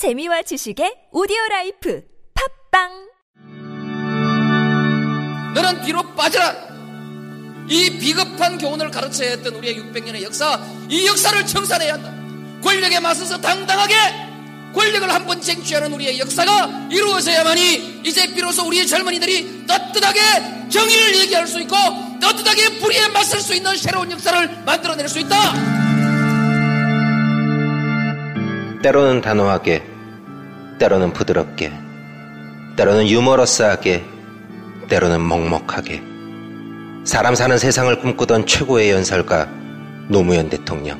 재미와 지식의 오디오 라이프 팟빵 너는 뒤로 빠져라. 이 비겁한 교훈을 가르쳐야 했던 우리의 600년의 역사, 이 역사를 청산해야 한다. 권력에 맞서서 당당하게 권력을 한 번 쟁취하는 우리의 역사가 이루어져야만이 이제 비로소 우리의 젊은이들이 떳떳하게 정의를 얘기할 수 있고 떳떳하게 불의에 맞설 수 있는 새로운 역사를 만들어낼 수 있다. 때로는 단호하게, 때로는 부드럽게, 때로는 유머러스하게, 때로는 먹먹하게. 사람 사는 세상을 꿈꾸던 최고의 연설가 노무현 대통령.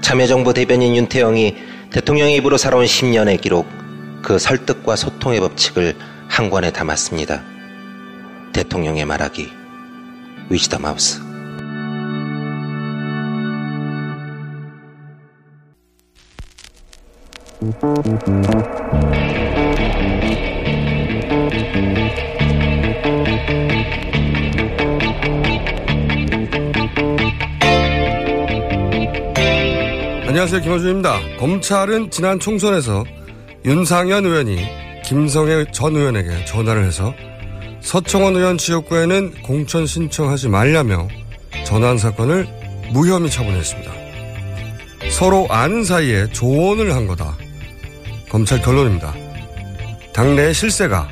참여정부 대변인 윤태영이 대통령의 입으로 살아온 10년의 기록, 그 설득과 소통의 법칙을 한 권에 담았습니다. 대통령의 말하기, 위즈덤 하우스. 안녕하세요. 김호준입니다. 검찰은 지난 총선에서 윤상현 의원이 김성애 전 의원에게 전화를 해서 서청원 의원 지역구에는 공천 신청하지 말라며 전화한 사건을 무혐의 처분했습니다. 서로 아는 사이에 조언을 한 거다. 검찰 결론입니다. 당내 실세가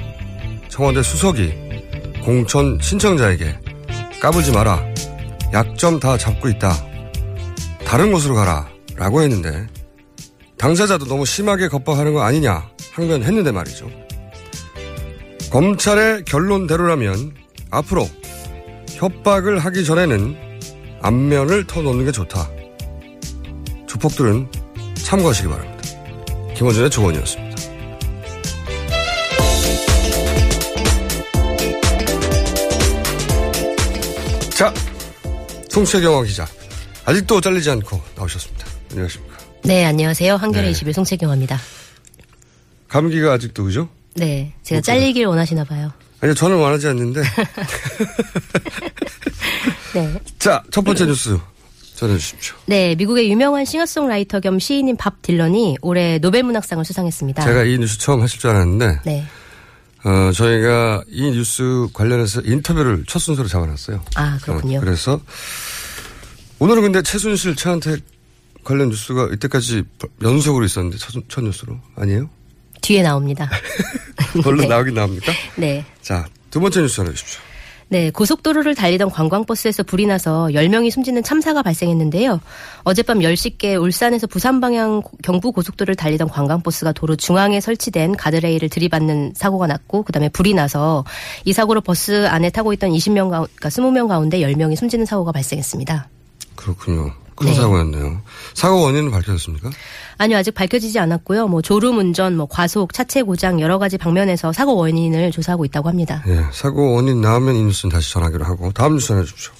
청와대 수석이 공천 신청자에게 까불지 마라. 약점 다 잡고 있다. 다른 곳으로 가라. 라고 했는데 당사자도 너무 심하게 겁박하는 거 아니냐 항변 했는데 말이죠. 검찰의 결론대로라면 앞으로 협박을 하기 전에는 안면을 터놓는 게 좋다. 조폭들은 참고하시기 바랍니다. 김원준의 조언이었습니다. 자, 송채경화 기자. 아직도 잘리지 않고 나오셨습니다. 안녕하십니까. 네, 안녕하세요. 한겨레 네. 21 송채경화입니다. 감기가 아직도 그죠? 네, 제가. 잘리길 원하시나 봐요. 아니요, 저는 원하지 않는데. 네. 자, 첫 번째 뉴스 전해주십시오. 네, 미국의 유명한 싱어송라이터 겸 시인인 밥 딜런이 올해 노벨문학상을 수상했습니다. 제가 이 뉴스 처음 하실 줄 알았는데, 네. 어, 저희가 이 뉴스 관련해서 인터뷰를 첫 순서로 잡아놨어요. 아, 그렇군요. 어, 그래서 오늘은 근데 최순실 최한택 관련 뉴스가 이때까지 연속으로 있었는데 첫, 첫 뉴스로 아니에요? 뒤에 나옵니다. 얼른 네. 나오긴 나옵니까? 네. 자, 두 번째 뉴스 전해주십시오. 네, 고속도로를 달리던 관광버스에서 불이 나서 10명이 숨지는 참사가 발생했는데요. 어젯밤 10시께 울산에서 부산 방향 경부 고속도로를 달리던 관광버스가 도로 중앙에 설치된 가드레일을 들이받는 사고가 났고 그다음에 불이 나서 이 사고로 버스 안에 타고 있던 20명 가운 그러니까 20명 가운데 10명이 숨지는 사고가 발생했습니다. 그렇군요. 큰 네. 사고였네요. 사고 원인은 밝혀졌습니까? 아니요, 아직 밝혀지지 않았고요. 뭐 졸음 운전, 뭐 과속, 차체 고장 여러 가지 방면에서 사고 원인을 조사하고 있다고 합니다. 예, 사고 원인 나오면 이 뉴스는 다시 전하기로 하고 다음 뉴스 전해주십시오.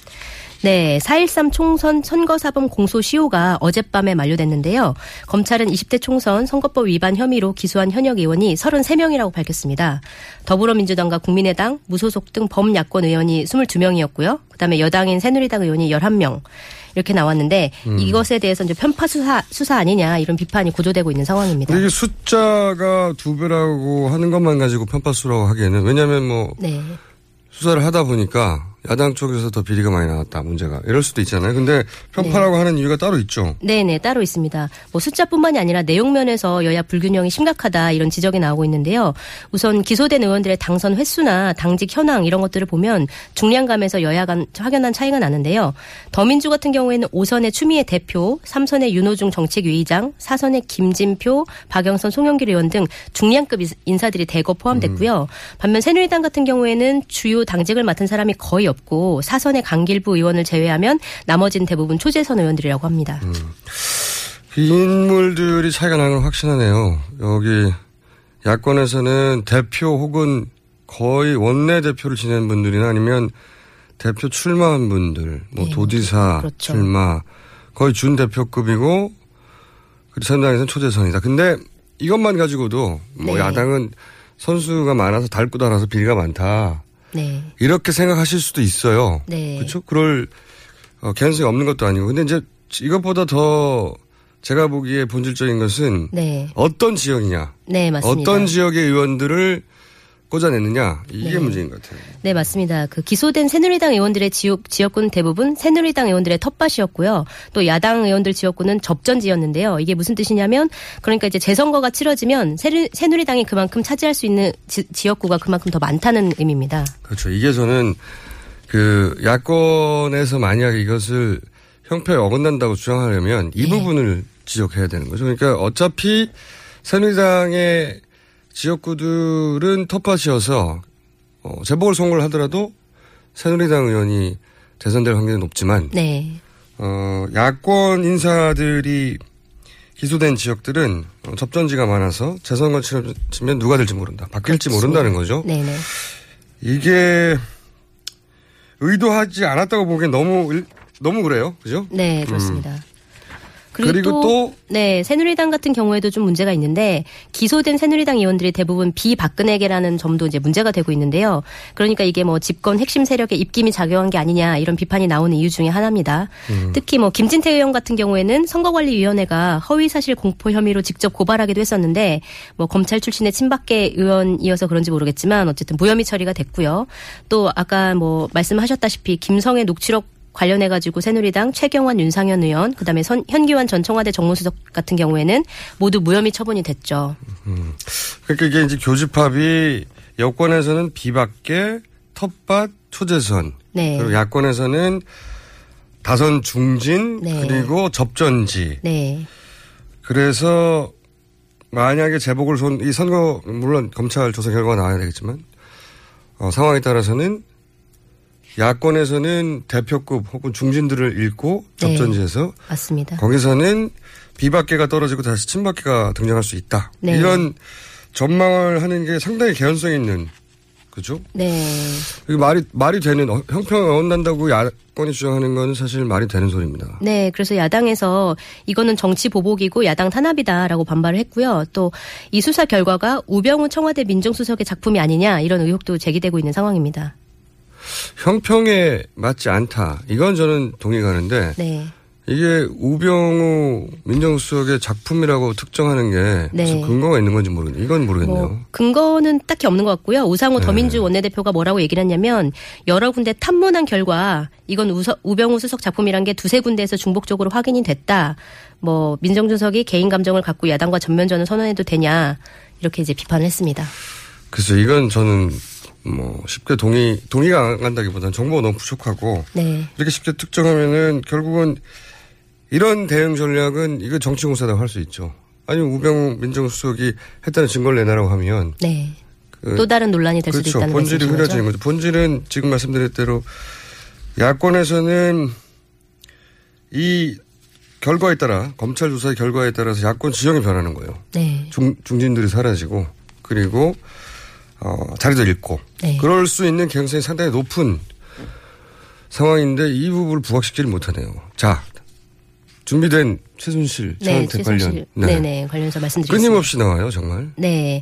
네, 4.13 총선 선거사범 공소 시효가 어젯밤에 만료됐는데요. 검찰은 20대 총선 선거법 위반 혐의로 기소한 현역 의원이 33명이라고 밝혔습니다. 더불어민주당과 국민의당, 무소속 등 범야권 의원이 22명이었고요. 그다음에 여당인 새누리당 의원이 11명. 이렇게 나왔는데 이것에 대해서 이제 편파 수사 수사 아니냐 이런 비판이 고조되고 있는 상황입니다. 이게 숫자가 두 배라고 하는 것만 가지고 편파수라고 하기에는 왜냐하면 뭐 네. 수사를 하다 보니까 야당 쪽에서 더 비리가 많이 나왔다 문제가 이럴 수도 있잖아요. 근데 편파라고 하는 이유가 따로 있죠. 네네, 따로 있습니다. 뭐 숫자뿐만이 아니라 내용 면에서 여야 불균형이 심각하다 이런 지적이 나오고 있는데요. 우선 기소된 의원들의 당선 횟수나 당직 현황 이런 것들을 보면 중량감에서 여야 간 확연한 차이가 나는데요. 더민주 같은 경우에는 5선의 추미애 대표, 3선의 윤호중 정책위의장, 4선의 김진표, 박영선, 송영길 의원 등 중량급 인사들이 대거 포함됐고요. 반면 새누리당 같은 경우에는 주요 당직을 맡은 사람이 거의 없고 4선의 강길부 의원을 제외하면 나머지는 대부분 초재선 의원들이라고 합니다. 그 인물들이 차이가 나는 건 확실하네요. 여기 야권에서는 대표 혹은 거의 원내 대표를 지낸 분들이나 아니면 대표 출마한 분들, 뭐 네, 도지사 그렇죠. 출마 거의 준 대표급이고 그리고 선당에서는 초재선이다. 근데 이것만 가지고도 뭐 네. 야당은 선수가 많아서 닳고 닳아서 비리가 많다. 네. 이렇게 생각하실 수도 있어요. 네. 그렇죠? 그럴 어, 개연성이 없는 것도 아니고. 근데 이제 이것보다 더 제가 보기에 본질적인 것은 네. 어떤 지역이냐, 네, 맞습니다. 어떤 지역의 의원들을 꽂아내느냐 이게 네. 문제인 것 같아요. 네, 맞습니다. 그 기소된 새누리당 의원들의 지역, 지역구는 대부분 새누리당 의원들의 텃밭이었고요. 또 야당 의원들 지역구는 접전지였는데요. 이게 무슨 뜻이냐면 그러니까 이제 재선거가 치러지면 새누, 새누리당이 그만큼 차지할 수 있는 지, 지역구가 그만큼 더 많다는 의미입니다. 그렇죠. 이게 저는 그 야권에서 만약 이것을 형평에 어긋난다고 주장하려면 이 네. 부분을 지적해야 되는 거죠. 그러니까 어차피 새누리당의 지역구들은 텃밭이어서 어, 재보궐 선거를 하더라도 새누리당 의원이 대선될 확률이 높지만 네. 어, 야권 인사들이 기소된 지역들은 어, 접전지가 많아서 재선거 치러지면 누가 될지 모른다. 바뀔지 모른다는 거죠. 네네. 이게 의도하지 않았다고 보기엔 너무 일- 너무 그래요, 그죠? 네, 그렇습니다. 그리고, 음. 그리고 또, 또- 네 새누리당 같은 경우에도 좀 문제가 있는데 기소된 새누리당 의원들이 대부분 비박근혜계라는 점도 이제 문제가 되고 있는데요. 그러니까 이게 뭐 집권 핵심 세력의 입김이 작용한 게 아니냐 이런 비판이 나오는 이유 중에 하나입니다. 음. 특히 뭐 김진태 의원 같은 경우에는 선거관리위원회가 허위사실 공포 혐의로 직접 고발하기도 했었는데 뭐 검찰 출신의 친박계 의원이어서 그런지 모르겠지만 어쨌든 무혐의 처리가 됐고요. 또 아까 뭐 말씀하셨다시피 김성애 녹취록 관련해 가지고 새누리당 최경환 윤상현 의원 그다음에 선, 현기환 전 청와대 정무수석 같은 경우에는 모두 무혐의 처분이 됐죠. 그러니까 이게 이제 교집합이 여권에서는 비박계, 텃밭, 초재선. 네. 그리고 야권에서는 다선 중진, 네. 그리고 접전지. 네. 그래서 만약에 재보궐 손, 이 선거, 물론 검찰 조사 결과가 나와야 되겠지만, 어, 상황에 따라서는 야권에서는 대표급 혹은 중진들을 잃고 네. 접전지에서 맞습니다. 거기서는 비박계가 떨어지고 다시 친박계가 등장할 수 있다. 네. 이런 전망을 하는 게 상당히 개연성 있는 그죠? 네. 이게 말이 말이 되는 어, 형평에 어긋난다고 야권이 주장하는 건 사실 말이 되는 소리입니다. 네, 그래서 야당에서 이거는 정치 보복이고 야당 탄압이다라고 반발을 했고요. 또 이 수사 결과가 우병우 청와대 민정수석의 작품이 아니냐 이런 의혹도 제기되고 있는 상황입니다. 형평에 맞지 않다. 이건 저는 동의 가는데 네. 이게 우병우 민정수석의 작품이라고 특정하는 게 네. 무슨 근거가 있는 건지 모르겠네요. 이건 모르겠네요. 뭐 근거는 딱히 없는 것 같고요. 우상호 네. 더민주 원내대표가 뭐라고 얘기를 했냐면 여러 군데 탐문한 결과 이건 우서, 우병우 수석 작품이란 게 두세 군데에서 중복적으로 확인이 됐다. 뭐 민정수석이 개인 감정을 갖고 야당과 전면전을 선언해도 되냐 이렇게 이제 비판을 했습니다. 그래서 이건 저는 뭐 쉽게 동의 동의가 안 간다기보다는 정보가 너무 부족하고 네. 이렇게 쉽게 특정하면은 결국은 이런 대응 전략은 이거 정치 공사다고 할 수 있죠. 아니 우병우 민정수석이 했다는 증거를 내놔라고 하면 네. 그 또 다른 논란이 될 수도 그렇죠. 있다는 본질이 흐려지는 거죠. 거죠. 본질은 지금 말씀드린 대로 야권에서는 이 결과에 따라 검찰 조사의 결과에 따라서 야권 지형이 변하는 거예요. 네. 중, 중진들이 사라지고 그리고 어, 자리도 잃고 네. 그럴 수 있는 개연성이 상당히 높은 상황인데 이 부분을 부각시키지 못하네요. 자 준비된 최순실 네, 청와대 관련. 네, 네. 관련해서 말씀드리겠습니다. 끊임없이 나와요 정말. 네.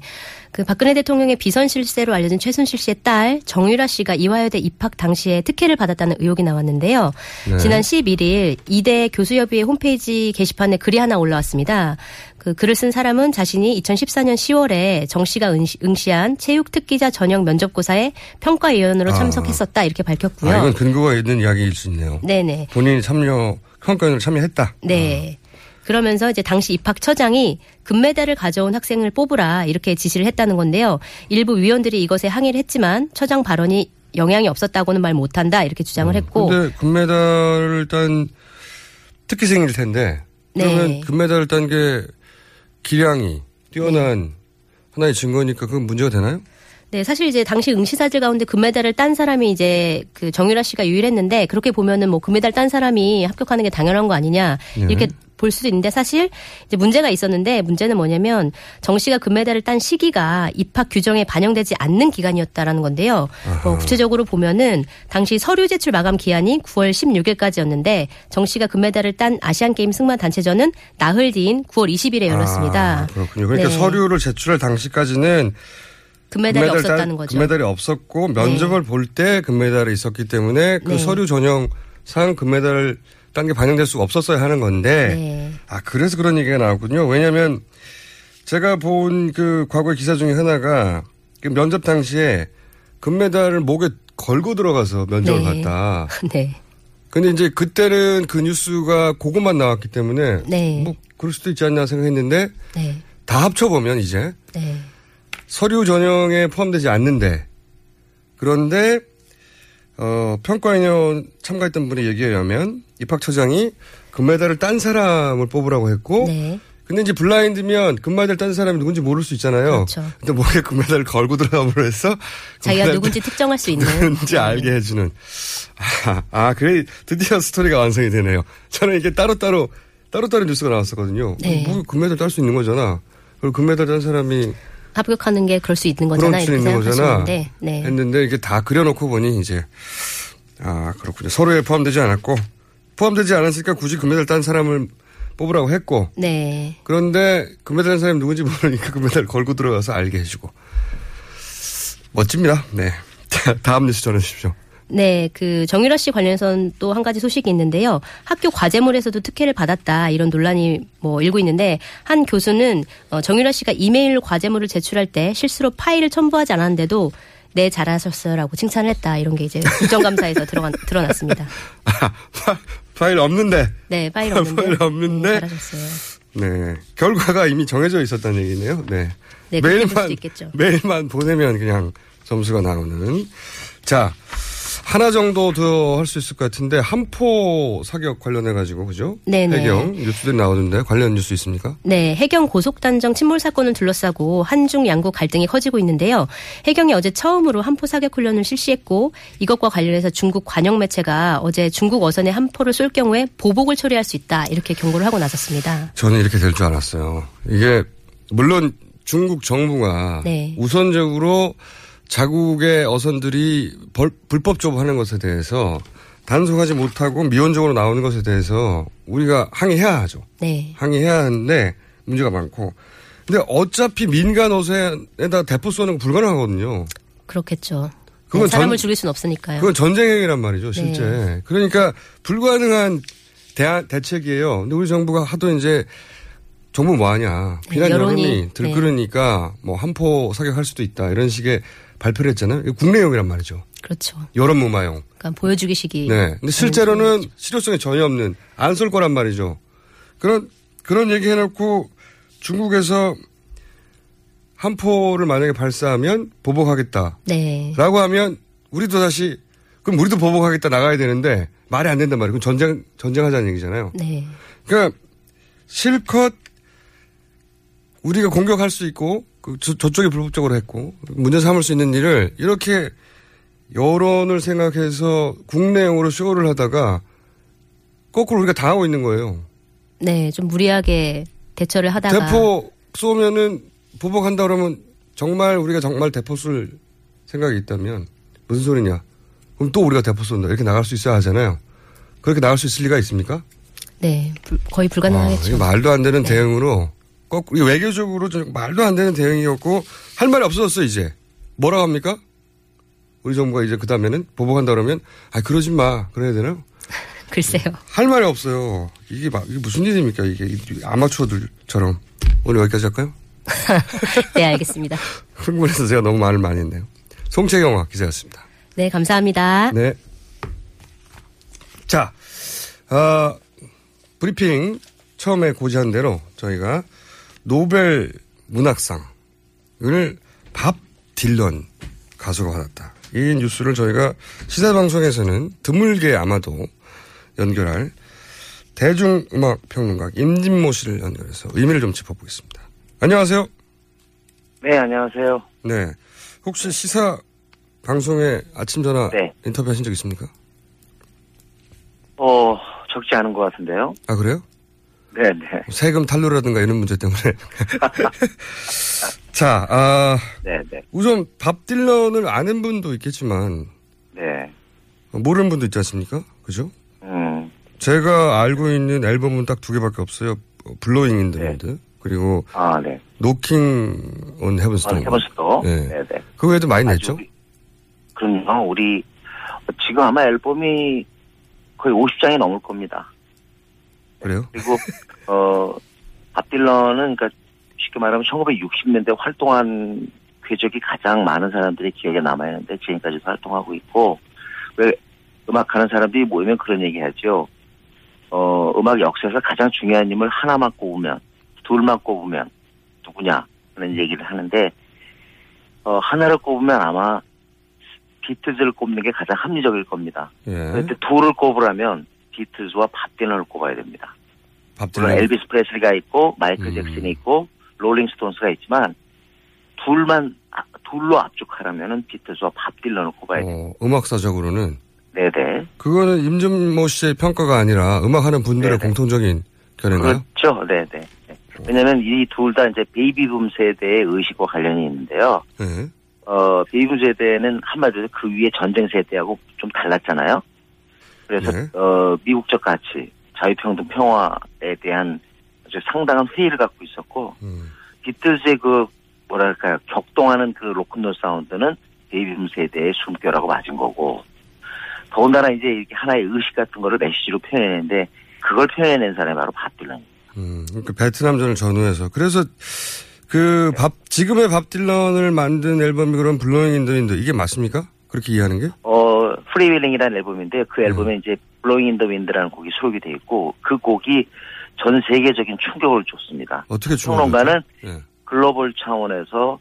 그 박근혜 대통령의 비선 실세로 알려진 최순실 씨의 딸 정유라 씨가 이화여대 입학 당시에 특혜를 받았다는 의혹이 나왔는데요. 네. 지난 11일 이대 교수협의회 홈페이지 게시판에 글이 하나 올라왔습니다. 그 글을 쓴 사람은 자신이 2014년 10월에 정 씨가 응시, 응시한 체육 특기자 전형 면접고사에 평가위원으로 아. 참석했었다 이렇게 밝혔고요. 아, 이건 근거가 있는 이야기일 수 있네요. 네네. 본인이 참여 평가위원을 참여했다. 네. 그러면서 이제 당시 입학처장이 금메달을 가져온 학생을 뽑으라 이렇게 지시를 했다는 건데요. 일부 위원들이 이것에 항의를 했지만 처장 발언이 영향이 없었다고는 말 못한다 이렇게 주장을 했고 근데 금메달을 딴 특기생일 텐데 그러면 네. 금메달을 딴 게 기량이 뛰어난 하나의 증거니까 그건 문제가 되나요? 네, 사실 이제 당시 응시사들 가운데 금메달을 딴 사람이 이제 그 정유라 씨가 유일했는데 그렇게 보면은 뭐 금메달 딴 사람이 합격하는 게 당연한 거 아니냐 이렇게 볼 수도 있는데 사실 이제 문제가 있었는데 문제는 뭐냐면 정 씨가 금메달을 딴 시기가 입학 규정에 반영되지 않는 기간이었다라는 건데요. 뭐 구체적으로 보면은 당시 서류 제출 마감 기한이 9월 16일까지였는데 정 씨가 금메달을 딴 아시안 게임 승마 단체전은 나흘 뒤인 9월 20일에 열렸습니다. 아, 그렇군요. 그러니까 네. 서류를 제출할 당시까지는 금메달이 금메달 없었다는 딸- 거죠. 금메달이 없었고 면접을 볼때 금메달이 있었기 때문에 그 네. 서류 전형 상 금메달을 딴 게 반영될 수가 없었어야 하는 건데 네. 아 그래서 그런 얘기가 나왔군요. 왜냐하면 제가 본 그 과거의 기사 중에 하나가 그 면접 당시에 금메달을 목에 걸고 들어가서 면접을 네. 봤다. 네. 근데 이제 그때는 그 뉴스가 그것만 나왔기 때문에 네. 뭐 그럴 수도 있지 않나 생각했는데 네. 다 합쳐보면 이제 네. 서류 전형에 포함되지 않는데 그런데 어, 평가인연 참가했던 분의 얘기에 의하면 입학처장이 금메달을 딴 사람을 뽑으라고 했고 네. 근데 이제 블라인드면 금메달 딴 사람이 누군지 모를 수 있잖아요. 그렇죠. 근데 목에 금메달을 걸고 들어감으로 해서 자기가 누군지 특정할 수 있는. 누군지 알게 해주는. 아, 아, 그래 드디어 스토리가 완성이 되네요. 저는 이게 따로 따로 따로 따로 뉴스가 나왔었거든요. 네. 뭐 금메달 딸 수 있는 거잖아. 그리고 금메달 딴 사람이 합격하는 게 그럴 수 있는 거잖아. 수 이렇게 있는 거잖아. 네. 했는데 이게 다 그려놓고 보니 이제 아 그렇군요. 서로에 포함되지 않았고 포함되지 않았으니까 굳이 금메달 딴 사람을 뽑으라고 했고 네. 그런데 금메달 딴 사람이 누군지 모르니까 금메달 걸고 들어가서 알게 해주고 멋집니다. 네. 다음 뉴스 전해주십시오. 네, 그 정유라 씨 관련해서는 또 한 가지 소식이 있는데요. 학교 과제물에서도 특혜를 받았다 이런 논란이 뭐 일고 있는데 한 교수는 어, 정유라 씨가 이메일 과제물을 제출할 때 실수로 파일을 첨부하지 않았는데도 네 잘하셨어요라고 칭찬을 했다 이런 게 이제 국정감사에서 들어가, 드러났습니다. 아, 파- 파일 없는데 네, 파일 없는데. 파일 없는데. 네, 잘하셨어요. 네 결과가 이미 정해져 있었다는 얘기네요. 네. 네, 있겠죠. 매일만 보내면 그냥 점수가 나오는. 자 하나 정도 더 할 수 있을 것 같은데 한포 사격 관련해 가지고 그죠? 네네. 해경 뉴스들이 나오는데 관련 뉴스 있습니까? 네, 해경 고속단정 침몰 사건을 둘러싸고 한중 양국 갈등이 커지고 있는데요. 해경이 어제 처음으로 한포 사격 훈련을 실시했고 이것과 관련해서 중국 관영 매체가 어제 중국 어선에 한포를 쏠 경우에 보복을 처리할 수 있다 이렇게 경고를 하고 나섰습니다. 저는 이렇게 될 줄 알았어요. 이게 물론 중국 정부가 네. 우선적으로 자국의 어선들이 벌- 불법적으로 하는 것에 대해서 단속하지 못하고 미온적으로 나오는 것에 대해서 우리가 항의해야 하죠. 네, 항의해야 하는데 문제가 많고. 근데 어차피 민간 어선에다 대포 쏘는 거 불가능하거든요. 그렇겠죠. 그건 네, 사람을 전- 죽일 수는 없으니까요. 그건 전쟁 행위란 말이죠, 실제. 네. 그러니까 불가능한 대, 대책이에요. 근데 우리 정부가 하도 이제 정부 뭐 하냐. 비난 네, 여론이, 여론이, 들끓으니까 뭐 한포 사격할 수도 있다. 이런 식의 발표를 했잖아요. 국내용이란 말이죠. 그렇죠. 여론 무마용. 그러니까 보여주기식이. 네. 근데 실제로는 실효성이 전혀 없는 안 쏠 거란 말이죠. 그런 그런 얘기 해놓고 중국에서 한 포를 만약에 발사하면 보복하겠다라고 네, 하면 우리도 다시 그럼 우리도 보복하겠다 나가야 되는데 말이 안 된단 말이에요. 그럼 전쟁 전쟁하자는 얘기잖아요. 네, 그러니까 실컷 우리가 공격할 수 있고 그 저, 저쪽이 불법적으로 했고 문제 삼을 수 있는 일을 이렇게 여론을 생각해서 국내용으로 쇼를 하다가 거꾸로 우리가 당하고 있는 거예요. 네, 좀 무리하게 대처를 하다가 대포 쏘면은 보복한다 그러면 정말 우리가 정말 대포 쏠 생각이 있다면 무슨 소리냐? 그럼 또 우리가 대포 쏜다 이렇게 나갈 수 있어야 하잖아요. 그렇게 나갈 수 있을 리가 있습니까? 네, 불- 거의 아, 불가능하겠죠. 이거 말도 안 되는 네. 대응으로 이거 외교적으로 좀 말도 안 되는 대응이었고 할 말이 없어졌어 이제 뭐라고 합니까? 우리 정부가 이제 그 다음에는 보복한다 그러면 아 그러지 마 그래야 되나요? 글쎄요. 할 말이 없어요. 이게 막 이게 무슨 일입니까 이게 이 아마추어들처럼 오늘 여기까지 할까요? 네, 알겠습니다. 흥분해서 제가 너무 말을 많이 했네요. 송채경 기자였습니다. 네, 감사합니다. 네. 자, 어, 브리핑 처음에 고지한 대로 저희가 노벨 문학상을 밥 딜런 가수가 받았다. 이 뉴스를 저희가 시사방송에서는 드물게 아마도 연결할 대중음악평론가 임진모 씨를 연결해서 의미를 좀 짚어보겠습니다. 안녕하세요. 네, 안녕하세요. 네. 혹시 시사 방송에 아침 전화 네. 인터뷰 하신 적 있습니까? 어, 적지 않은 것 같은데요. 아, 그래요? 네, 네. 세금 탈루라든가 이런 문제 때문에. 자, 아, 네, 네. 우선 밥 딜런을 아는 분도 있겠지만, 네. 모르는 분도 있지 않습니까? 그죠? 음, 제가 알고 있는 앨범은 딱 두 개밖에 없어요. Blowin' in the 네. Wind. 그리고 아, 네. Knockin' on 아, Heaven's Door. 해보셨어? 네. 네, 네. 그 외에도 많이 아주 냈죠? 우리- 그럼요, 우리, 지금 아마 앨범이 거의 50장이 넘을 겁니다. 그래요? 그리고 어 밥 딜런은 그러니까 쉽게 말하면 1960년대 활동한 궤적이 가장 많은 사람들이 기억에 남아 있는데 지금까지도 활동하고 있고 왜 음악하는 사람들이 모이면 그런 얘기 하죠. 어 음악 역사에서 가장 중요한 인물 하나만 꼽으면 둘만 꼽으면 누구냐 그런 얘기를 하는데 어 하나를 꼽으면 아마 비틀즈를 꼽는 게 가장 합리적일 겁니다. 예. 그런데 둘을 꼽으라면 비틀즈와 밥 딜런을 꼽아야 됩니다. 밥 물론. 엘비스 프레슬리가 있고 마이클 음. 잭슨이 있고 롤링스톤스가 있지만 둘만 아, 둘로 압축하라면은 비틀즈와 밥 딜런을 꼽아야 돼요. 어, 음악사적으로는 네네. 그거는 임진모 씨의 평가가 아니라 음악하는 분들의 네네. 공통적인 견해인가요? 그렇죠. 네네. 네. 왜냐하면 이 둘 다 이제 베이비붐 세대의 의식과 관련이 있는데요. 네. 어 베이비붐 세대는 한마디로 그 위에 전쟁 세대하고 좀 달랐잖아요. 그래서 네. 어 미국적 가치, 자유평등 평화에 대한 아주 상당한 회의를 갖고 있었고 음. 비틀즈의 그 뭐랄까요 격동하는 그 로큰롤 사운드는 베이비붐 세대의 숨결하고 맞은 거고 더군다나 이제 이렇게 하나의 의식 같은 거를 메시지로 표현했는데 그걸 표현해낸 사람이 바로 밥 딜런입니다. 음, 그러니까 베트남전을 전후해서 그래서 그 밥 지금의 밥 딜런을 만든 앨범이 그런 Blowin' in the Wind 이게 맞습니까? 그렇게 이해하는 게? 어 Freewheelin'이라는 앨범인데 그 음. 앨범에 이제 Blowin' in the Wind라는 곡이 수록이 돼 있고 그 곡이 전 세계적인 충격을 줬습니다. 어떻게 평론가는 예. 글로벌 차원에서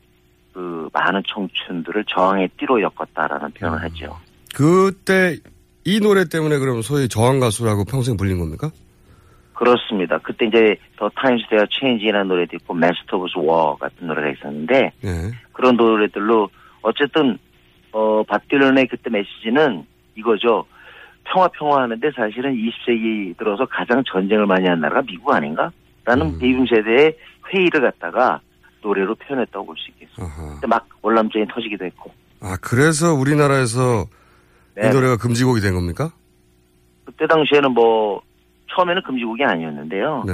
그 많은 청춘들을 저항의 띠로 엮었다라는 표현을 음. 하죠. 그때 이 노래 때문에 그럼 소위 저항 가수라고 평생 불린 겁니까? 그렇습니다. 그때 이제 The Times They Are Changin'이라는 노래도 있고 Masters of War 같은 노래가 있었는데 예. 그런 노래들로 어쨌든 어 밥 딜런의 그때 메시지는 이거죠. 평화 평화 하는데 사실은 20세기 들어서 가장 전쟁을 많이 한 나라가 미국 아닌가? 라는 음. 베이빔 세대의 회의를 갖다가 노래로 표현했다고 볼 수 있겠습니다. 막 월남전이 터지기도 했고. 아 그래서 우리나라에서 네. 이 노래가 금지곡이 된 겁니까? 그때 당시에는 뭐 처음에는 금지곡이 아니었는데요. 네.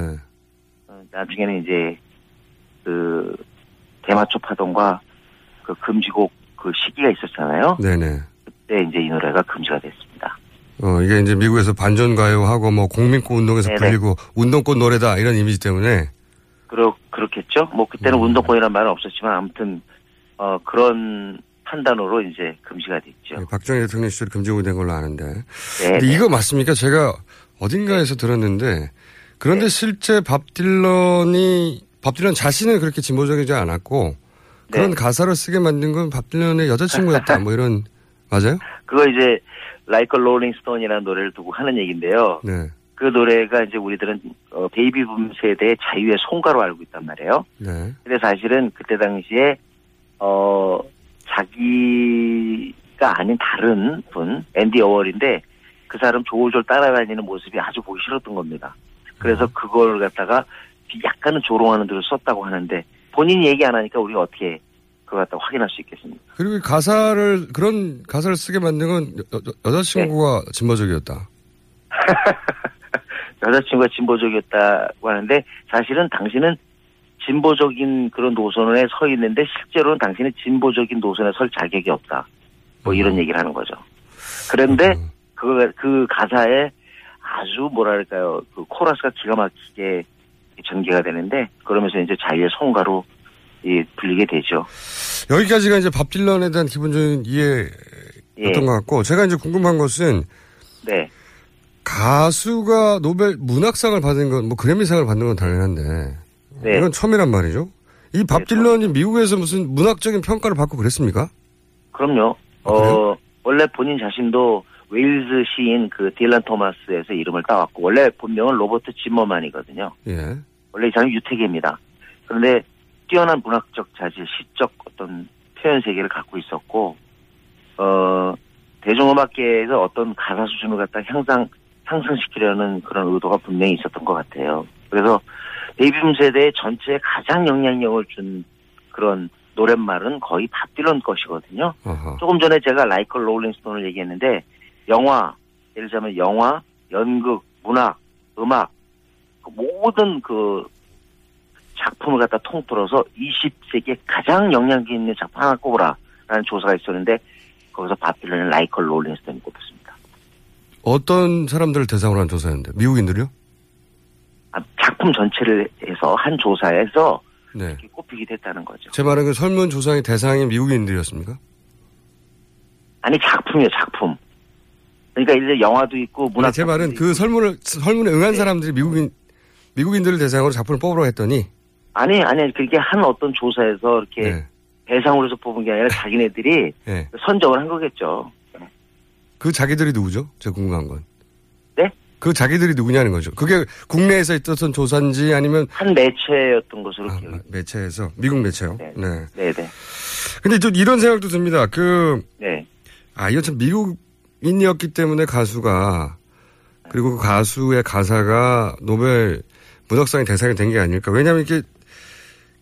어, 나중에는 이제 그 대마초 파동과 그 금지곡 그 시기가 있었잖아요. 네네. 그때 이제 이 노래가 금지가 됐습니다. 어 이게 이제 미국에서 반전가요하고 뭐 국민꽃 운동에서 네네. 불리고 운동꽃 노래다 이런 이미지 때문에 그렇 그렇겠죠. 뭐 그때는 음. 운동권이라는 말은 없었지만 아무튼 어 그런 판단으로 이제 금지가 됐죠. 박정희 대통령 시절 금지곡이 된 걸로 아는데. 네. 근데 이거 맞습니까? 제가 어딘가에서 들었는데 그런데 네. 실제 밥 딜런이 밥 딜런 자신은 그렇게 진보적이지 않았고 그런 네. 가사를 쓰게 만든 건 밥 딜런의 여자친구였다 뭐 이런 맞아요? 그거 이제 Like a Rolling Stone이라는 노래를 두고 하는 얘기인데요. 네. 그 노래가 이제 우리들은 어, 베이비붐 세대의 자유의 송가로 알고 있단 말이에요. 네. 근데 사실은 그때 당시에 어 자기가 아닌 다른 분 앤디 워홀인데 그 사람 졸졸 따라다니는 모습이 아주 보기 싫었던 겁니다. 그래서 그걸 갖다가 약간은 조롱하는 대로 썼다고 하는데 본인이 얘기 안 하니까 우리가 어떻게 그걸 갖다 확인할 수 있겠습니까? 그리고 이 가사를 그런 가사를 쓰게 만든 건 여자친구가 네. 진보적이었다. 여자친구가 진보적이었다고 하는데 사실은 당신은 진보적인 그런 노선에 서 있는데 실제로는 당신은 진보적인 노선에 설 자격이 없다. 뭐 이런 얘기를 하는 거죠. 그런데 음. 그, 그 가사에 아주 뭐랄까요, 그 코러스가 기가 막히게 전개가 되는데, 그러면서 이제 자유의 송가로 이 불리게 되죠. 여기까지가 이제 밥 딜런에 대한 기본적인 이해였던 예. 것 같고 제가 이제 궁금한 것은 네. 가수가 노벨 문학상을 받은 건, 뭐 그래미상을 받는 건 당연한데, 네. 이건 처음이란 말이죠. 이 밥 네, 딜런이 미국에서 무슨 문학적인 평가를 받고 그랬습니까? 그럼요. 아? 어, 원래 본인 자신도 웨일즈 시인 그 딜란 토마스에서 이름을 따왔고, 원래 본명은 로버트 지머만이거든요. 예. 원래 이 사람이 유태계입니다. 그런데 뛰어난 문학적 자질, 시적 어떤 표현 세계를 갖고 있었고, 어, 대중음악계에서 어떤 가사 수준을 갖다 향상, 상승시키려는 그런 의도가 분명히 있었던 것 같아요. 그래서 베이비붐 세대의 전체에 가장 영향력을 준 그런 노랫말은 거의 밥 딜런 것이거든요. 아하. 조금 전에 제가 Like a Rolling Stone을 얘기했는데 영화 예를 들자면 영화, 연극, 문학, 음악 그 모든 그 작품을 갖다 통틀어서 20세기에 가장 영향력 있는 작품 하나 꼽으라라는 조사가 있었는데 거기서 밥 딜런의 라이커 롤링스톤이 꼽혔습니다. 어떤 사람들을 대상으로 한 조사였는데? 미국인들이요? 아, 작품 전체를 해서 한 조사에서 네. 꼽히게 됐다는 거죠. 제 말은 그 설문조사의 대상이 미국인들이었습니까? 아니 작품이요 작품. 그러니까 이제 영화도 있고 문학. 아니, 제 말은 그. 설문을, 설문에 응한 네. 사람들이 미국인, 미국인들을 대상으로 작품을 뽑으라고 했더니, 아니 아니 그게 한 어떤 조사에서 이렇게 네. 대상으로서 뽑은 게 아니라 자기네들이 네. 선정을 한 거겠죠. 그 자기들이 누구죠? 제가 궁금한 건. 네? 그 자기들이 누구냐는 거죠. 그게 국내에서 있었던 조사인지 아니면 한 매체였던 것으로 아, 기억이. 매체에서 미국 매체요. 네. 네. 네네. 근데 좀 이런 생각도 듭니다. 그 네. 아, 이건 참 미국인이었기 때문에 가수가 그리고 그 가수의 가사가 노벨 문학상의 대상이 된 게 아닐까. 왜냐하면 이게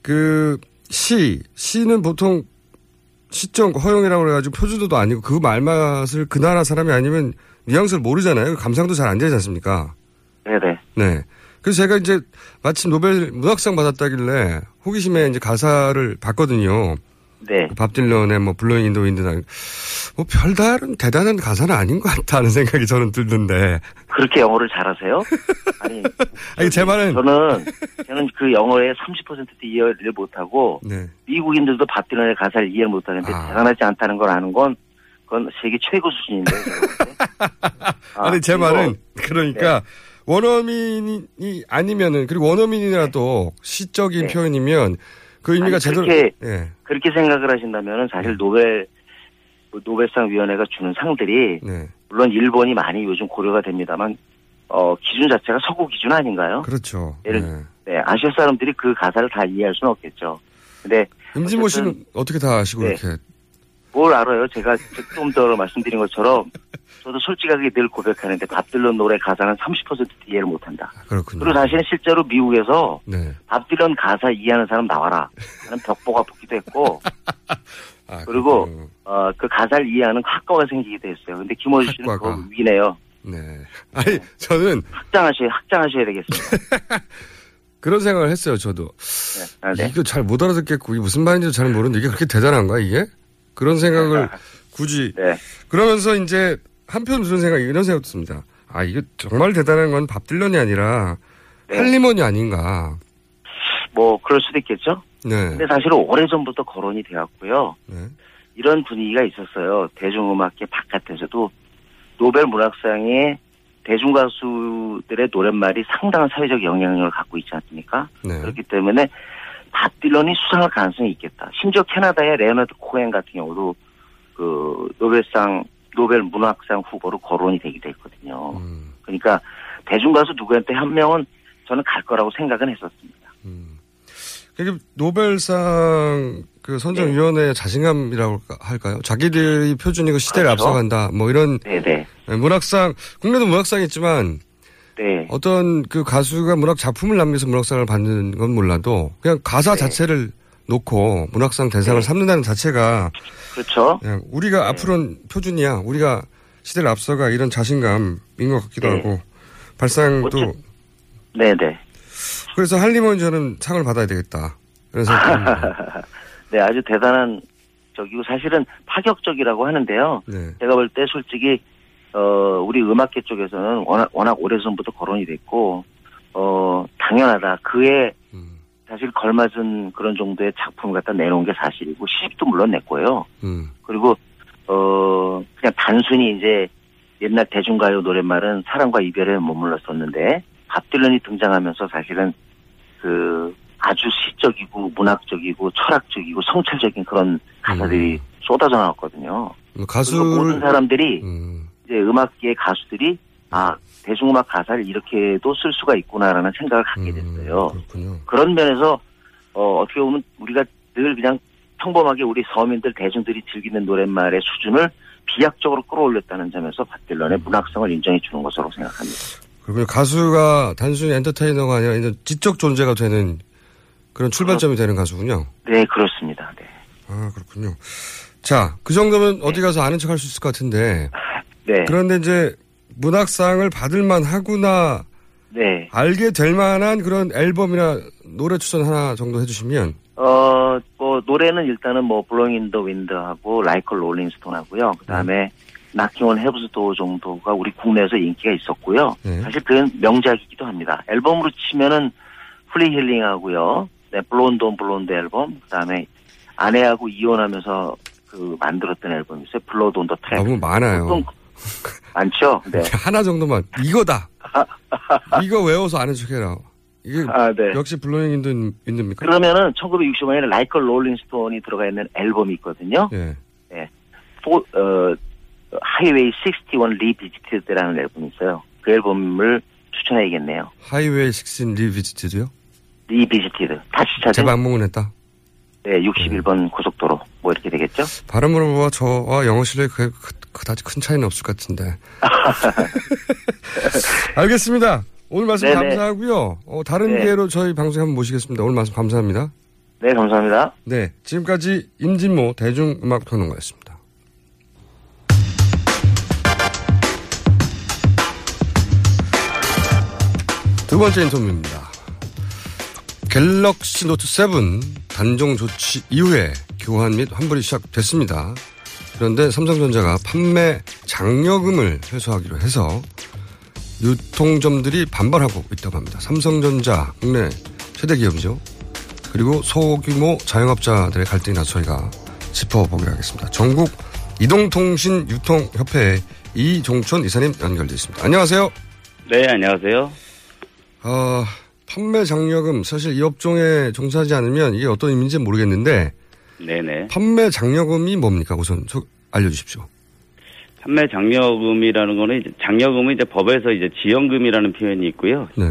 그 시, 시는 보통 시점 허용이라고 그래가지고 표준어도 아니고 그 말맛을 그 나라 사람이 아니면 뉘앙스를 모르잖아요. 감상도 잘 안 되지 않습니까? 네네. 네. 그래서 제가 이제 마침 노벨 문학상 받았다길래 호기심에 이제 가사를 봤거든요. 네. 밥 딜런의 뭐 Blowin' Wind 뭐 별다른 대단한 가사는 아닌 것 같다는 생각이 저는 들던데 그렇게 영어를 잘하세요? 아니. 아니 제 말은 저는 저는 그 영어의 30%도 이해를 못하고 네 미국인들도 밥 딜런의 가사를 이해를 못하는데 아. 대단하지 않다는 걸 아는 건 그건 세계 최고 수준인데. 아, 아니 제 그리고 말은 그러니까 원어민이 아니면은 그리고 원어민이라도 시적인 네. 표현이면 그 의미가 아니, 제대로 그렇게- 예 그렇게 생각을 하신다면은 사실 노벨 그 노벨상 위원회가 주는 상들이 네. 물론 일본이 많이 요즘 고려가 됩니다만 어 기준 자체가 서구 기준 아닌가요? 그렇죠. 예를- 네. 네, 아시아 사람들이 그 가사를 다 이해할 수는 없겠죠. 근데 임진모 씨는 어떻게 다 아시고 네. 이렇게 뭘 알아요? 제가 좀 더 말씀드린 것처럼 저도 솔직하게 늘 고백하는데 밥 딜런 노래 가사는 30% 이해를 못한다. 그렇군요. 그리고 사실은 실제로 미국에서 네. 밥 딜런 가사 이해하는 사람 나와라 하는 벽보가 붙기도 했고 아, 그리고. 어, 그 가사를 이해하는 학과가 생기기도 했어요. 근데 김호주 씨는. 그 위네요. 네. 아니 저는 학장하셔야 학장하셔야 되겠습니다. 그런 생각을 했어요. 저도 네. 아, 네. 이거 잘 못 알아듣겠고 이게 무슨 말인지도 잘 모르는데 이게 그렇게 대단한가 이게? 그런 생각을 굳이 네. 그러면서 이제 한편 무슨 생각 이런 생각도 듭니다. 아 이거 정말 대단한 건 밥 딜런이 아니라 네. 할리먼이 아닌가. 뭐 그럴 수도 있겠죠. 네. 근데 사실은 오래 전부터 거론이 되었고요. 네. 이런 분위기가 있었어요. 대중음악계 바깥에서도 노벨 문학상에 대중 가수들의 노랫말이 상당한 사회적 영향력을 갖고 있지 않습니까? 네. 그렇기 때문에 밥 딜런이 수상할 가능성이 있겠다. 심지어 캐나다의 레오나드 코엔 같은 경우도 그 노벨상 노벨 문학상 후보로 거론이 되기도 했거든요. 음, 그러니까 대중 가수 누구한테 한 명은 저는 갈 거라고 생각은 했었습니다. 음. 노벨상 그 선정위원회의 자신감이라고 할까요? 자기들이 표준이고 시대를 그렇죠. 앞서간다. 뭐 이런 네네. 문학상 국내도 문학상 있지만 네. 어떤 그 가수가 문학 작품을 남겨서 문학상을 받는 건 몰라도 그냥 가사 네. 자체를 놓고 문학상 대상을 네. 삼는다는 자체가 그렇죠. 그냥 우리가 앞으로는 표준이야. 우리가 시대를 앞서가 이런 자신감인 것 같기도 네. 하고 발상도 어째- 네네. 그래서 할리먼 저는 상을 받아야 되겠다. 그래서 네, 아주 대단한 적이고 사실은 파격적이라고 하는데요. 네. 제가 볼 때 솔직히 어 우리 음악계 쪽에서는 워낙 워낙 오래전부터 거론이 됐고 어 당연하다. 그의 음, 사실 걸맞은 그런 정도의 작품을 갖다 내놓은 게 사실이고 시집도 물론 냈고요. 음, 그리고 어 그냥 단순히 이제 옛날 대중가요 노랫말은 사랑과 이별에 머물렀었는데 밥 딜런이 등장하면서 사실은 그 아주 시적이고 문학적이고 철학적이고 성찰적인 그런 가사들이 쏟아져 나왔거든요. 뭐 그리고 모든 가수를 사람들이 음, 이제 음악계의 가수들이 아 대중음악 가사를 이렇게도 쓸 수가 있구나라는 생각을 갖게 음, 됐어요. 그렇군요. 그런 면에서 어, 어떻게 보면 우리가 늘 그냥 평범하게 우리 서민들 대중들이 즐기는 노랫말의 수준을 비약적으로 끌어올렸다는 점에서 밥 딜런의 문학성을 인정해 주는 것으로 생각합니다. 그리고 가수가 단순히 엔터테이너가 아니라 이제 지적 존재가 되는 그런 출발점이 되는 가수군요. 네, 그렇습니다. 네. 아 그렇군요. 자, 그 정도면 어디 가서 아는 척 할 수 있을 것 같은데 네. 그런데 이제 문학상을 받을 만하구나 네. 알게 될 만한 그런 앨범이나 노래 추천 하나 정도 해주시면 어, 뭐, 노래는 일단은 뭐, Blowin' in the Wind하고, Like a Rolling Stone 하고요. 그 다음에, Knockin' on Heaven's Door 정도가 우리 국내에서 인기가 있었고요. 네. 사실 그건 명작이기도 합니다. 앨범으로 치면은 Freewheelin'하고요. 네, Blonde on Blonde 앨범, 그 다음에 아내하고 이혼하면서 그 만들었던 앨범이 있어요. Blood on the Track. 너무 많아요. 많죠? 네. 하나 정도만 이거다. 이거 외워서 아는 척해라. 이게 아, 네. 역시 Blowin' in the Wind입니까? 그러면은 1965년에 Like a Rolling Stone이 들어가 있는 앨범이 있거든요. 예. 포, 어, Highway 61 Revisited라는 앨범이 있어요. 그 앨범을 추천해야겠네요. Highway 16 Revisited요? Revisited. 다시 찾은 재방문했다. 네, 61번 고속도로 뭐 이렇게 되겠죠? 발음으로 보아 저와 영어 실력이 그, 그, 그 다지 큰 차이는 없을 것 같은데. 알겠습니다. 오늘 말씀 네네. 감사하고요. 어, 다른 네. 기회로 저희 방송에 한번 모시겠습니다. 오늘 말씀 감사합니다. 네, 감사합니다. 네, 지금까지 임진모 대중음악평론가였습니다. 두 번째 인터뷰입니다. 갤럭시 노트 7 단종 조치 이후에 교환 및 환불이 시작됐습니다. 그런데 삼성전자가 판매 장려금을 회수하기로 해서 유통점들이 반발하고 있다고 합니다. 삼성전자 국내 최대 기업이죠. 그리고 소규모 자영업자들의 갈등이 나서 저희가 짚어보기로 하겠습니다. 전국 이동통신 유통협회 이종촌 이사님 연결되어 있습니다. 안녕하세요. 네, 안녕하세요. 어, 판매 장려금 사실 이 업종에 종사하지 않으면 이게 어떤 의미인지 모르겠는데 네네. 판매 장려금이 뭡니까? 우선 저 알려주십시오. 판매 장려금이라는 거는 이제 장려금은 이제 법에서 이제 지연금이라는 표현이 있고요. 네.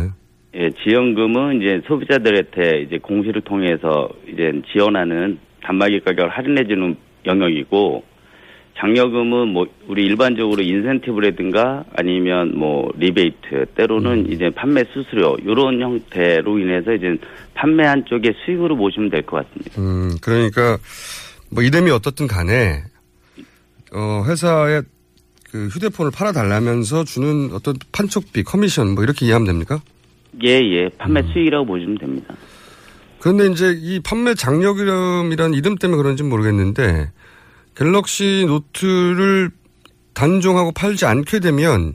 예, 지연금은 이제 소비자들한테 이제 공시를 통해서 이제 지원하는 단말기 가격을 할인해주는 영역이고 장려금은 뭐 우리 일반적으로 인센티브라든가 아니면 뭐 리베이트 때로는 이제 판매 수수료 이런 형태로 인해서 이제 판매한 쪽의 수익으로 보시면 될 것 같습니다. 음, 그러니까 뭐 이름이 어떻든 간에 어, 회사에 그 휴대폰을 팔아달라면서 주는 어떤 판촉비, 커미션 뭐 이렇게 이해하면 됩니까? 예, 예, 판매 수익이라고 보시면 됩니다. 그런데 이제 이 판매 장려금이라는 이름 때문에 그런지 모르겠는데 갤럭시 노트를 단종하고 팔지 않게 되면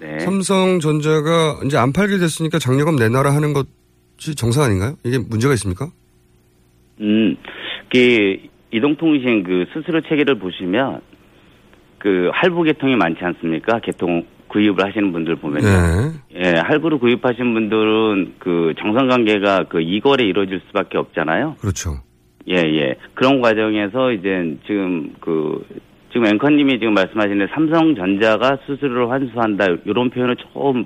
네. 삼성전자가 이제 안 팔게 됐으니까 장려금 내놔라 하는 것이 정상 아닌가요? 이게 문제가 있습니까? 음, 그 이동통신 그 수수료 체계를 보시면 그 할부 계통이 많지 않습니까? 계통 구입을 하시는 분들 보면요. 네. 예, 할부로 구입하신 분들은 그 정상 관계가 그 이거래 이루어질 수밖에 없잖아요. 그렇죠. 예, 예. 그런 과정에서 이제 지금 그 지금 앵커님이 지금 말씀하시는 삼성전자가 수수료를 환수한다 이런 표현은 조금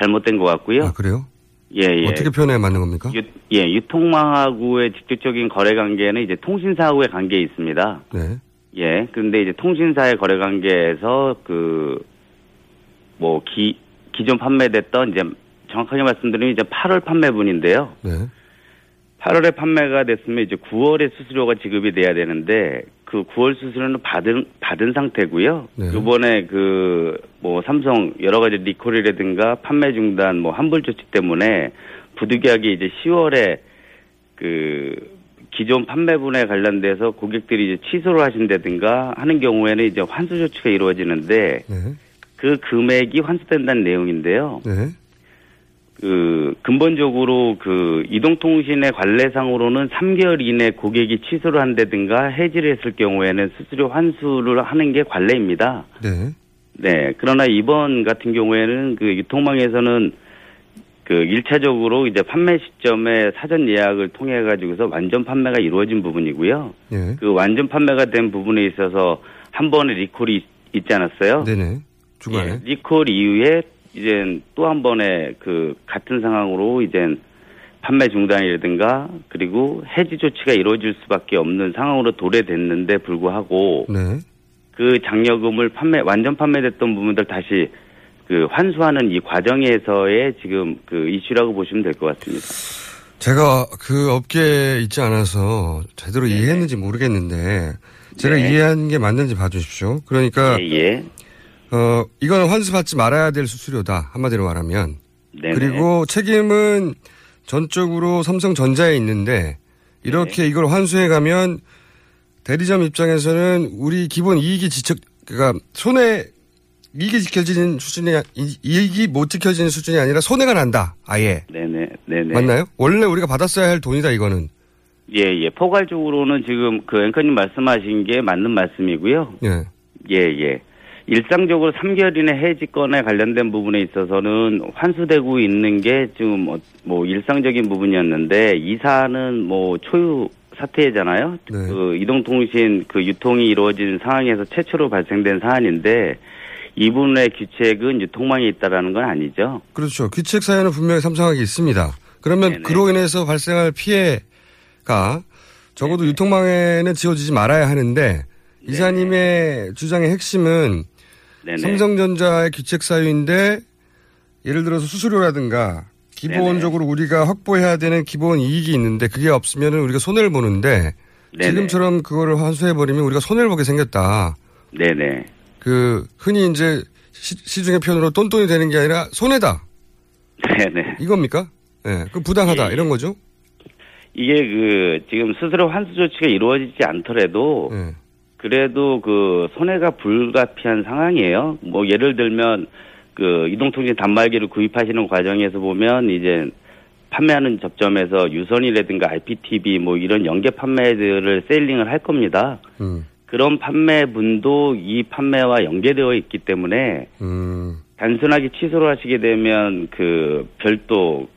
잘못된 것 같고요. 아, 그래요? 예, 예. 어떻게 표현해 맞는 겁니까? 유, 예, 유통망하고의 직접적인 거래 관계는 이제 통신사하고의 관계에 있습니다. 네. 예, 그런데 이제 통신사의 거래 관계에서 그, 뭐, 기, 기존 판매됐던 이제 정확하게 말씀드리면 이제 8월 판매분인데요. 네. 8월에 판매가 됐으면 이제 9월에 수수료가 지급이 돼야 되는데 그 9월 수수료는 받은 받은 상태고요. 네. 이번에 그 뭐 삼성 여러 가지 리콜이라든가 판매 중단 뭐 환불 조치 때문에 부득이하게 이제 10월에 그 기존 판매분에 관련돼서 고객들이 이제 취소를 하신다든가 하는 경우에는 이제 환수 조치가 이루어지는데 네. 그 금액이 환수된다는 내용인데요. 네. 그 근본적으로 그 이동통신의 관례상으로는 3개월 이내 고객이 취소를 한다든가 해지를 했을 경우에는 수수료 환수를 하는 게 관례입니다. 네. 네. 그러나 이번 같은 경우에는 그 유통망에서는 그 1차적으로 이제 판매 시점에 사전 예약을 통해 가지고서 완전 판매가 이루어진 부분이고요. 네. 그 완전 판매가 된 부분에 있어서 한 번의 리콜이 있- 있지 않았어요? 네네. 중간에. 예, 리콜 이후에 이제 또한 번의 그 같은 상황으로 이제 판매 중단이라든가 그리고 해지 조치가 이루어질 수밖에 없는 상황으로 도래됐는데 불구하고 네. 그 장려금을 판매 완전 판매됐던 부분들 다시 그 환수하는 이 과정에서의 지금 그 이슈라고 보시면 될 것 같습니다. 제가 그 업계에 있지 않아서 제대로 이해했는지 모르겠는데 제가 네. 이해한 게 맞는지 봐주십시오. 그러니까 예, 예. 어 이거는 환수받지 말아야 될 수수료다 한마디로 말하면 네네. 그리고 책임은 전적으로 삼성전자에 있는데 이렇게 네. 이걸 환수해 가면 대리점 입장에서는 우리 기본 이익이 지적 그러니까 손해 이익이 지켜지는 수준이 이- 이익이 못 지켜지는 수준이 아니라 손해가 난다. 아예 네네, 네네. 맞나요? 원래 우리가 받았어야 할 돈이다 이거는. 예, 예. 포괄적으로는 지금 그 앵커님 말씀하신 게 맞는 말씀이고요. 예. 예, 예. 일상적으로 3개월 이내 해지권에 관련된 부분에 있어서는 환수되고 있는 게 지금 뭐, 뭐 일상적인 부분이었는데 이 사안은 뭐 초유 사태잖아요. 네. 그 이동통신 그 유통이 이루어진 상황에서 최초로 발생된 사안인데 이 부분의 규칙은 유통망에 있다라는 건 아니죠. 그렇죠. 귀책 사연은 분명히 삼성하게 있습니다. 그러면 네네. 그로 인해서 발생할 피해가 적어도 유통망에는 지어지지 말아야 하는데 이사님의 주장의 핵심은 네네. 삼성전자의 귀책 사유인데 예를 들어서 수수료라든가 기본적으로 우리가 확보해야 되는 기본 이익이 있는데 그게 없으면 우리가 손해를 보는데 네네. 지금처럼 그거를 환수해버리면 우리가 손해를 보게 생겼다. 네네. 그 흔히 이제 시, 시중의 표현으로 똔똔이 되는 게 아니라 손해다. 네네. 이겁니까? 예, 그 부당하다 예, 이런 거죠. 이게 그 지금 스스로 환수 조치가 이루어지지 않더라도 예. 그래도 그 손해가 불가피한 상황이에요. 뭐 예를 들면 그 이동통신 단말기를 구입하시는 과정에서 보면 이제 판매하는 접점에서 유선이라든가 IPTV 뭐 이런 연계 판매들을 세일링을 할 겁니다. 음, 그런 판매분도 이 판매와 연계되어 있기 때문에 음, 단순하게 취소를 하시게 되면 그 별도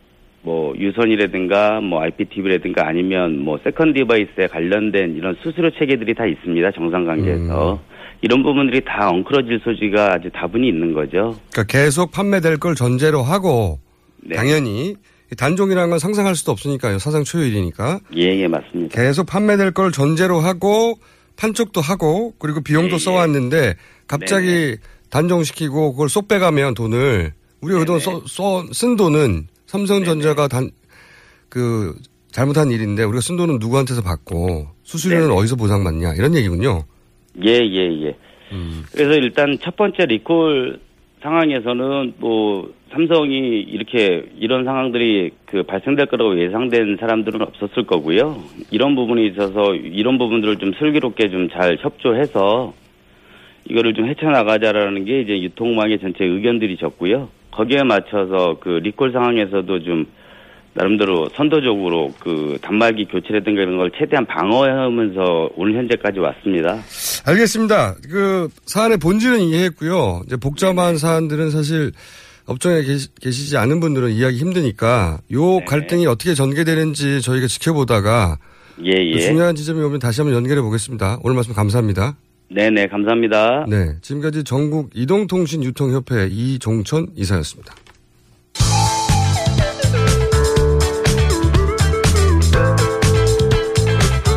뭐 유선이라든가 뭐 IPTV라든가 아니면 뭐 second device에 관련된 이런 수수료 체계들이 다 있습니다. 정상 관계에서. 이런 부분들이 다 엉클어질 소지가 아주 다분히 있는 거죠. 그러니까 계속 판매될 걸 전제로 하고 네. 당연히 단종이라는 건 상상할 수도 없으니까요. 사상 초유일이니까 예, 예, 맞습니다. 계속 판매될 걸 전제로 하고 판촉도 하고 그리고 비용도 예, 예. 써왔는데 갑자기 단종시키고 그걸 쏙 빼가면 돈을 우리가 그동안 써, 써, 쓴 돈은 삼성전자가 단 그 잘못한 일인데 우리가 쓴 돈은 누구한테서 받고 수수료는 네네. 어디서 보상받냐 이런 얘기군요. 예, 예, 예. 그래서 일단 첫 번째 리콜 상황에서는 뭐 삼성이 이렇게 이런 상황들이 그 발생될 거라고 예상된 사람들은 없었을 거고요. 이런 부분이 있어서 이런 부분들을 좀 슬기롭게 좀 잘 협조해서 이거를 좀 헤쳐나가자라는 게 이제 유통망의 전체 의견들이셨고요. 거기에 맞춰서 그 리콜 상황에서도 좀 나름대로 선도적으로 그 단말기 교체라든가 이런 걸 최대한 방어하면서 오늘 현재까지 왔습니다. 알겠습니다. 그 사안의 본질은 이해했고요. 이제 복잡한 사안들은 사실 업종에 계시, 계시지 않은 분들은 이해하기 힘드니까 요 네. 갈등이 어떻게 전개되는지 저희가 지켜보다가 예, 그 예. 중요한 지점이 오면 다시 한번 연결해 보겠습니다. 오늘 말씀 감사합니다. 네네, 감사합니다. 네. 지금까지 전국 이동통신 유통협회 이종천 이사였습니다.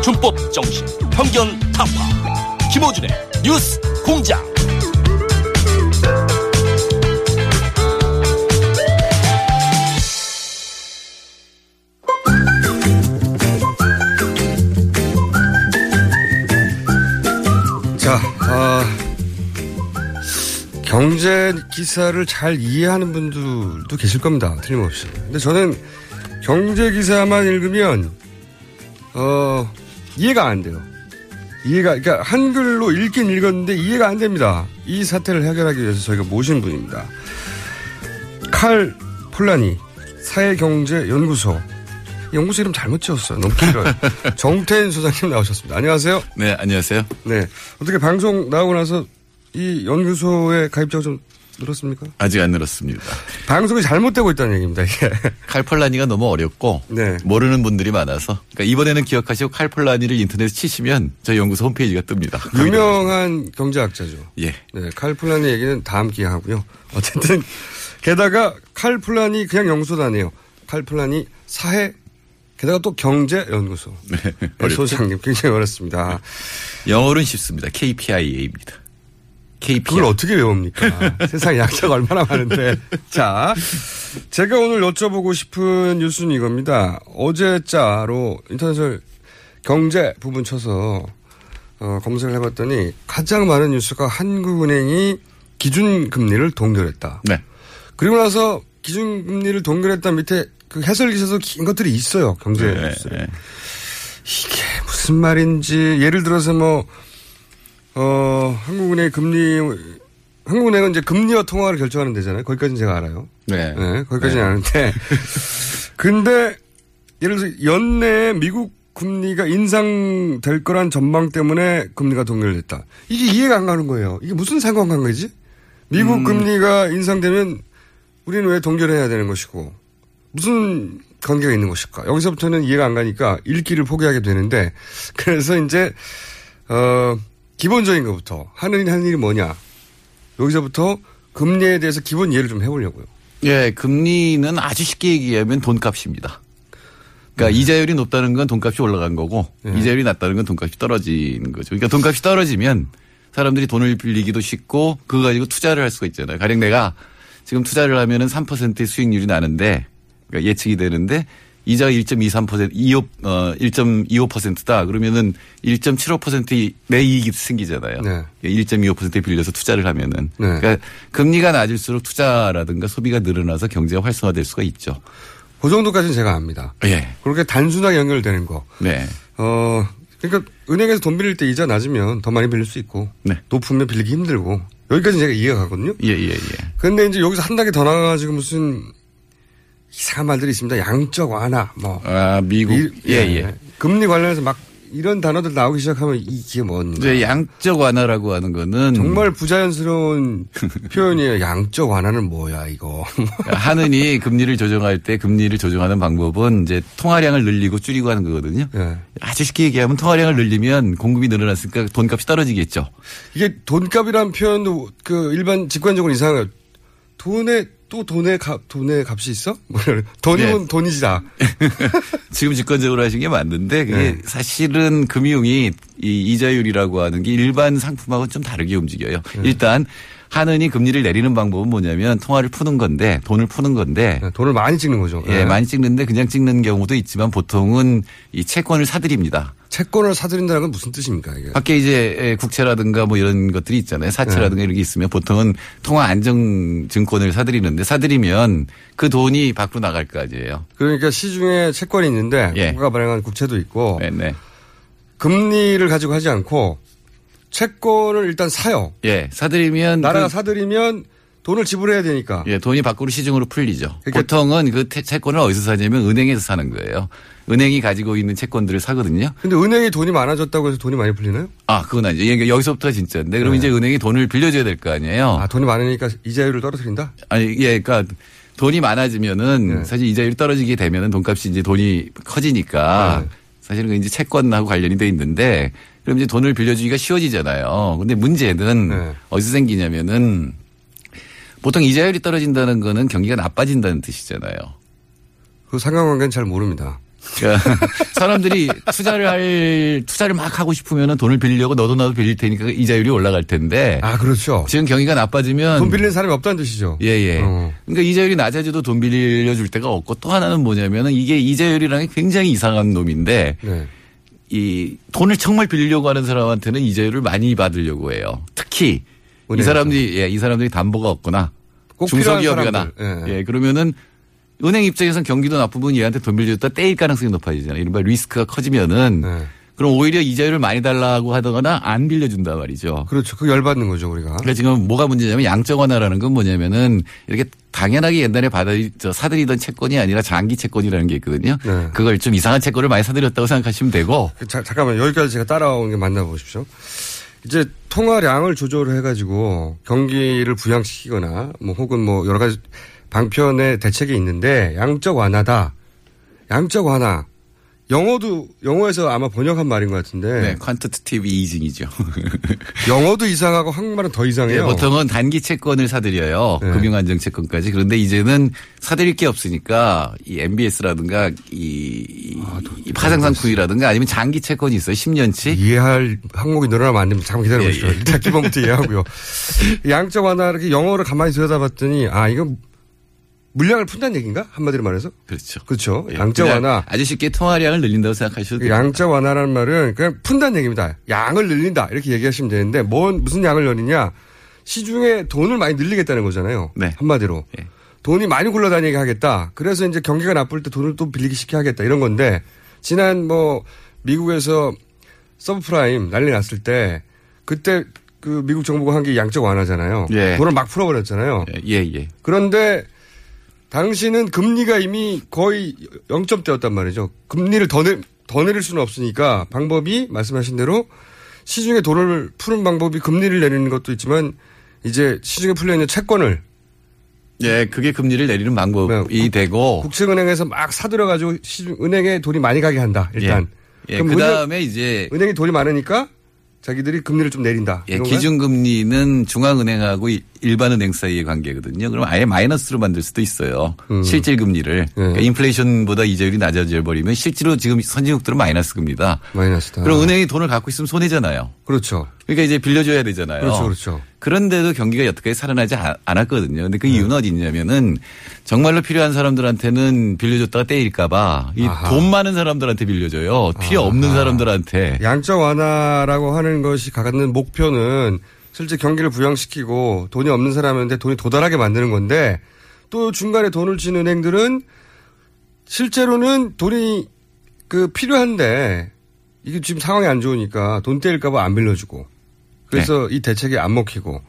준법 정신, 편견 타파. 김호준의 뉴스 공장. 경제 기사를 잘 이해하는 분들도 계실 겁니다. 틀림없이. 근데 저는 경제 기사만 읽으면, 어, 이해가 안 돼요. 이해가, 그러니까 한글로 읽긴 읽었는데 이해가 안 됩니다. 이 사태를 해결하기 위해서 저희가 모신 분입니다. 칼 폴라니 사회경제연구소. 연구소 이름 잘못 지었어요. 너무 길어요. 정태인 소장님 나오셨습니다. 안녕하세요. 네, 안녕하세요. 네. 어떻게 방송 나오고 나서 이 연구소에 가입자가 좀 늘었습니까? 아직 안 늘었습니다. 방송이 잘못되고 있다는 얘기입니다, 이게. 칼폴라니가 너무 어렵고 네. 모르는 분들이 많아서 그러니까 이번에는 기억하시고 칼폴라니를 인터넷에 치시면 저희 연구소 홈페이지가 뜹니다. 유명한 경제학자죠. 예. 네. 칼플라니 얘기는 다음 기회 하고요. 어쨌든, 게다가 칼플라니 그냥 연구소도 아니에요. 칼플라니 사회, 게다가 또 경제연구소. 네. 네. 소장님 굉장히 어렵습니다. 영어로는 쉽습니다. KPIA입니다. KPI. 그걸 어떻게 외웁니까? 세상에 약자가 얼마나 많은데. 자, 제가 오늘 여쭤보고 싶은 뉴스는 이겁니다. 어제 자로 인터넷을 경제 부분 쳐서 어, 검색을 해봤더니 가장 많은 뉴스가 한국은행이 기준금리를 동결했다. 네. 그리고 나서 기준금리를 동결했다 밑에 그 해설 기사도 긴 것들이 있어요. 경제 네, 뉴스에. 네. 이게 무슨 말인지 예를 들어서 뭐 어, 한국은행 금리, 한국은행은 이제 금리와 통화를 결정하는 데잖아요. 거기까지는 제가 알아요. 네. 네, 거기까지는 네. 아는데. 근데, 예를 들어서 연내에 미국 금리가 인상될 거란 전망 때문에 금리가 동결됐다. 이게 이해가 안 가는 거예요. 이게 무슨 상관관계지? 미국 금리가 인상되면 우리는 왜 동결해야 되는 것이고, 무슨 관계가 있는 것일까? 여기서부터는 이해가 안 가니까 읽기를 포기하게 되는데, 그래서 이제, 어, 기본적인 것부터, 하는, 하는 일이 뭐냐. 여기서부터 금리에 대해서 기본 이해를 좀 해보려고요. 예, 금리는 아주 쉽게 얘기하면 돈값입니다. 그러니까 네. 이자율이 높다는 건 돈값이 올라간 거고 이자율이 낮다는 건 돈값이 떨어지는 거죠. 그러니까 돈값이 떨어지면 사람들이 돈을 빌리기도 쉽고 그거 가지고 투자를 할 수가 있잖아요. 가령 내가 지금 투자를 하면은 3%의 수익률이 나는데 그러니까 예측이 되는데 이자가 1.23% 25, 어, 1.25%다. 그러면은 1.75%내 이익이 생기잖아요. 네. 1.25%에 빌려서 투자를 하면은. 네. 그러니까 금리가 낮을수록 투자라든가 소비가 늘어나서 경제가 활성화될 수가 있죠. 그 정도까지는 제가 압니다. 예. 그렇게 단순하게 연결되는 거. 네. 어, 그러니까 은행에서 돈 빌릴 때 이자 낮으면 더 많이 빌릴 수 있고, 네. 높으면 빌리기 힘들고, 여기까지 제가 이해가 가거든요. 예, 예, 예. 근데 이제 여기서 한 단계 더 나가가지고 무슨 이상한 말들이 있습니다. 양적 완화, 뭐. 아, 미국. 이- 예, 예. 금리 관련해서 막 이런 단어들 나오기 시작하면 이게 뭔가. 이제 양적 완화라고 하는 거는 정말 부자연스러운 표현이에요. 양적 완화는 뭐야, 이거. 하느니 금리를 조정할 때 금리를 조정하는 방법은 이제 통화량을 늘리고 줄이고 하는 거거든요. 예. 아주 쉽게 얘기하면 통화량을 늘리면 공급이 늘어났으니까 돈값이 떨어지겠죠. 이게 돈값이라는 표현도 그 일반 직관적으로 이상해요. 돈에 또 돈의 값 돈의 값이 있어? 뭐. 돈이면 네. 돈이지다. 지금 직관적으로 하신 게 맞는데 그게 네. 사실은 금융이 이 이자율이라고 하는 게 일반 상품하고는 좀 다르게 움직여요. 네. 일단 하느니 금리를 내리는 방법은 뭐냐면 통화를 푸는 건데 돈을 푸는 건데 네, 돈을 많이 찍는 거죠. 예, 네. 많이 찍는데 그냥 찍는 경우도 있지만 보통은 이 채권을 사들입니다. 채권을 사들인다는 건 무슨 뜻입니까 이게? 밖에 이제 예, 국채라든가 뭐 이런 것들이 있잖아요. 사채라든가 네. 이런 게 있으면 보통은 통화 안정 증권을 사들이는데 사들이면 그 돈이 밖으로 나갈 거 아니에요. 그러니까 시중에 채권이 있는데 예. 국가 발행한 국채도 있고 네, 네. 금리를 가지고 하지 않고 채권을 일단 사요. 예, 사들이면 나라가 그- 사들이면 돈을 지불해야 되니까. 예, 돈이 밖으로 시중으로 풀리죠. 그러니까- 보통은 그 태- 채권을 어디서 사냐면 은행에서 사는 거예요. 은행이 가지고 있는 채권들을 사거든요. 근데 은행이 돈이 많아졌다고 해서 돈이 많이 풀리나요? 아, 그건 아니죠. 그러니까 여기서부터가 진짜인데 그럼 네. 이제 은행이 돈을 빌려줘야 될 거 아니에요. 아, 돈이 많으니까 이자율을 떨어뜨린다? 아니, 예, 그러니까 돈이 많아지면은 네. 사실 이자율이 떨어지게 되면은 돈값이 이제 돈이 커지니까 네. 사실은 그 이제 채권하고 관련이 돼 있는데 그럼 이제 돈을 빌려주기가 쉬워지잖아요. 근데 문제는 네. 어디서 생기냐면은 보통 이자율이 떨어진다는 거는 경기가 나빠진다는 뜻이잖아요. 그 상관관계는 잘 모릅니다. 그러니까 사람들이 투자를 할 투자를 막 하고 싶으면은 돈을 빌리려고 너도 나도 빌릴 테니까 이자율이 올라갈 텐데 아, 그렇죠. 지금 경기가 나빠지면 돈 빌리는 사람이 없다는 뜻이죠. 예, 예. 어. 그러니까 이자율이 낮아져도 돈 빌려줄 데가 없고 또 하나는 뭐냐면은 이게 이자율이라는 게 굉장히 이상한 놈인데 네. 이 돈을 정말 빌리려고 하는 사람한테는 이자율을 많이 받으려고 해요. 특히 이. 사람들이 예, 이 사람들이 담보가 필요한 중소기업이거나 사람들. 예. 예, 그러면은 은행 입장에서는 경기도 나쁘면 얘한테 돈 빌려줬다 떼일 가능성이 높아지잖아요. 이른바 리스크가 커지면은 네. 그럼 오히려 이자율을 많이 달라고 하거나 안 빌려준단 말이죠. 그렇죠. 그 열받는 거죠, 우리가. 그래서 지금 뭐가 문제냐면 양적 완화라는 건 뭐냐면은 이렇게 당연하게 옛날에 받아 저 사들이던 채권이 아니라 장기 채권이라는 게 있거든요. 네. 그걸 좀 이상한 채권을 많이 사들였다고 생각하시면 되고 자, 잠깐만 여기까지 제가 따라온 게 맞나 보십시오. 이제 통화량을 조절을 해가지고 경기를 부양시키거나 뭐 혹은 뭐 여러 가지 방편의 대책이 있는데 양적 완화다. 양적 완화. 영어도 영어에서 아마 번역한 말인 것 같은데 네, 퀀티티브 이징이죠. 영어도 이상하고 한국말은 더 예, 이상해요. 보통은 단기 채권을 사들여요. 네. 금융안정 채권까지. 그런데 이제는 사들일 게 없으니까 이 MBS라든가 이, 아, 이 파생상품이라든가 아니면 장기 채권이 있어요. 10년치. 이해할 항목이 늘어나면 안 됩니다. 잠깐 기다려 보십시오. 예, 예. 일단 기본부터 이해하고요. 양적 완화 이렇게 영어를 가만히 들여다봤더니 아 이거 물량을 푼다는 얘기인가? 한마디로 말해서 그렇죠. 그렇죠. 예, 그냥 완화. 아주 쉽게 통화량을 늘린다고 생각하셔도 됩니다. 양적 완화라는 말은 그냥 푼다는 얘기입니다. 양을 늘린다 이렇게 얘기하시면 되는데 뭔 무슨 양을 늘리냐? 시중에 돈을 많이 늘리겠다는 거잖아요. 네. 한마디로 예. 돈이 많이 굴러다니게 하겠다. 그래서 이제 경기가 나쁠 때 돈을 또 빌리기 쉽게 하겠다 이런 건데 지난 뭐 미국에서 서브프라임 난리 났을 때 그때 그 미국 정부가 한 게 양적 완화잖아요. 예. 돈을 막 풀어버렸잖아요. 예, 예. 그런데 당시는 금리가 이미 거의 0점대였단 말이죠. 금리를 더, 내, 더 내릴 수는 없으니까 방법이 말씀하신 대로 시중에 돈을 푸는 방법이 금리를 내리는 것도 있지만 이제 시중에 풀려있는 채권을 예, 그게 금리를 내리는 방법이 네, 되고. 국채은행에서 막 사들여가지고 시중, 은행에 돈이 많이 가게 한다. 일단. 예, 그럼 그 다음에 이제. 은행, 이 돈이 많으니까 자기들이 금리를 좀 내린다. 예? 기준금리는 중앙은행하고 이- 일반 은행 사이의 관계거든요. 그럼 아예 마이너스로 만들 수도 있어요. 음. 실질 금리를. 그러니까 인플레이션보다 이자율이 낮아져 버리면 실제로 지금 선진국들은 마이너스 금리다. 마이너스다. 그럼 은행이 돈을 갖고 있으면 손해잖아요. 그렇죠. 그러니까 이제 빌려줘야 되잖아요. 그렇죠, 그렇죠. 그런데도 경기가 여태까지 살아나지 아- 않았거든요. 근데 그 이유는 어디 있냐면은 정말로 필요한 사람들한테는 빌려줬다가 떼일까봐 이 아하. 돈 많은 사람들한테 빌려줘요. 필요 없는 사람들한테. 양적 완화라고 하는 것이 갖는 목표는 실제 경기를 부양시키고 돈이 없는 사람한테 돈이 도달하게 만드는 건데 또 중간에 돈을 쥐는 은행들은 실제로는 돈이 그 필요한데 이게 지금 상황이 안 좋으니까 돈 떼일까봐 안 빌려주고 그래서 이 대책이 안 먹히고 네.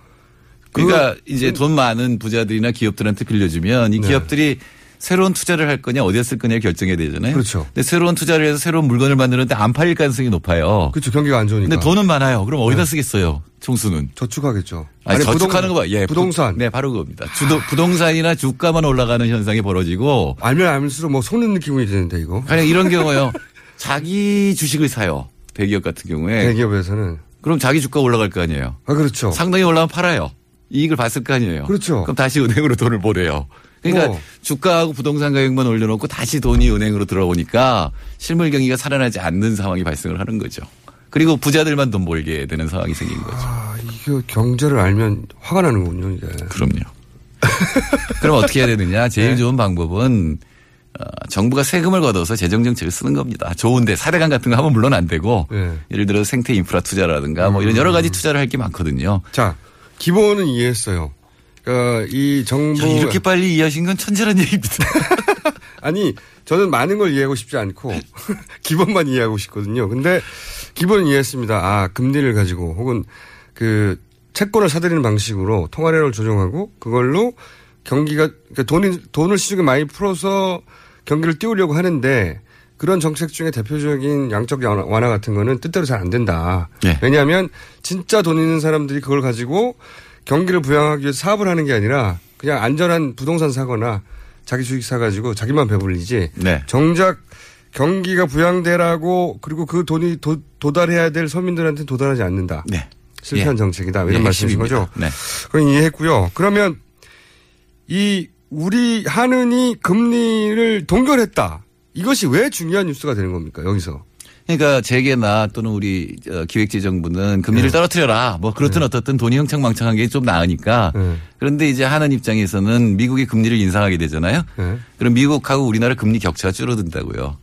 그러니까 이제 돈 많은 부자들이나 기업들한테 빌려주면 이 네. 기업들이 새로운 투자를 할 거냐 어디에 쓸 거냐 결정해야 되잖아요. 그렇죠. 근데 새로운 투자를 해서 새로운 물건을 만드는데 안 팔릴 가능성이 높아요. 그렇죠 경기가 안 좋으니까 근데 돈은 많아요. 그럼 어디다 쓰겠어요? 총수는. 저축하겠죠. 아니, 아니, 저축하는 거 봐. 예. 부동산. 부, 네, 바로 그겁니다. 주도, 부동산이나 주가만 올라가는 현상이 벌어지고 알면 알면수록 뭐 속는 느낌이 드는데 이거 그냥 이런 경우요. 자기 주식을 사요. 대기업 같은 경우에. 대기업에서는 그럼 자기 주가 올라갈 거 아니에요. 아 그렇죠. 상당히 올라가면 팔아요. 이익을 봤을 거 아니에요. 그렇죠. 그럼 다시 은행으로 돈을 보내요. 그러니까 어. 주가하고 부동산 가격만 올려놓고 다시 돈이 은행으로 들어오니까 실물 경기가 살아나지 않는 상황이 발생을 하는 거죠. 그리고 부자들만 돈 벌게 되는 상황이 생긴 거죠. 아, 이거 경제를 알면 화가 나는군요, 이게. 그럼요. 그럼 어떻게 해야 되느냐? 제일 네. 좋은 방법은 어, 정부가 세금을 걷어서 재정 정책을 쓰는 겁니다. 좋은데 사대강 같은 거 하면 물론 안 되고 네. 음. 예를 들어 생태 인프라 투자라든가 뭐 이런 여러 가지 투자를 할 게 많거든요. 자, 기본은 이해했어요. 그러니까 이 정부. 야, 이렇게 빨리 이해하신 건 천재란 얘기입니다. 아니, 저는 많은 걸 이해하고 싶지 않고 기본만 이해하고 싶거든요. 근데 기본은 이해했습니다. 아, 금리를 가지고 혹은 그 채권을 사들이는 방식으로 통화료를 조정하고 그걸로 경기가 그러니까 돈이 돈을 시중에 많이 풀어서 경기를 띄우려고 하는데 그런 정책 중에 대표적인 양적 완화 같은 거는 뜻대로 잘 안 된다. 네. 왜냐하면 진짜 돈 있는 사람들이 그걸 가지고 경기를 부양하기 위해서 사업을 하는 게 아니라 그냥 안전한 부동산 사거나 자기 주식 사가지고 자기만 배불리지. 네. 정작 경기가 부양되라고 그리고 그 돈이 도, 도달해야 될 서민들한테 도달하지 않는다. 네. 실패한 예. 정책이다. 이런 예, 말씀이신. 거죠? 네. 그건 이해했고요. 그러면 이 우리 하는이 금리를 동결했다. 이것이 왜 중요한 뉴스가 되는 겁니까? 여기서. 그러니까 재계나 또는 우리 어, 기획재정부는 금리를 네. 떨어뜨려라. 뭐 그렇든 어떻든 돈이 흥청망청한 게 좀 나으니까. 네. 그런데 이제 하는 입장에서는 미국이 금리를 인상하게 되잖아요. 네. 그럼 미국하고 우리나라 금리 격차가 줄어든다고요.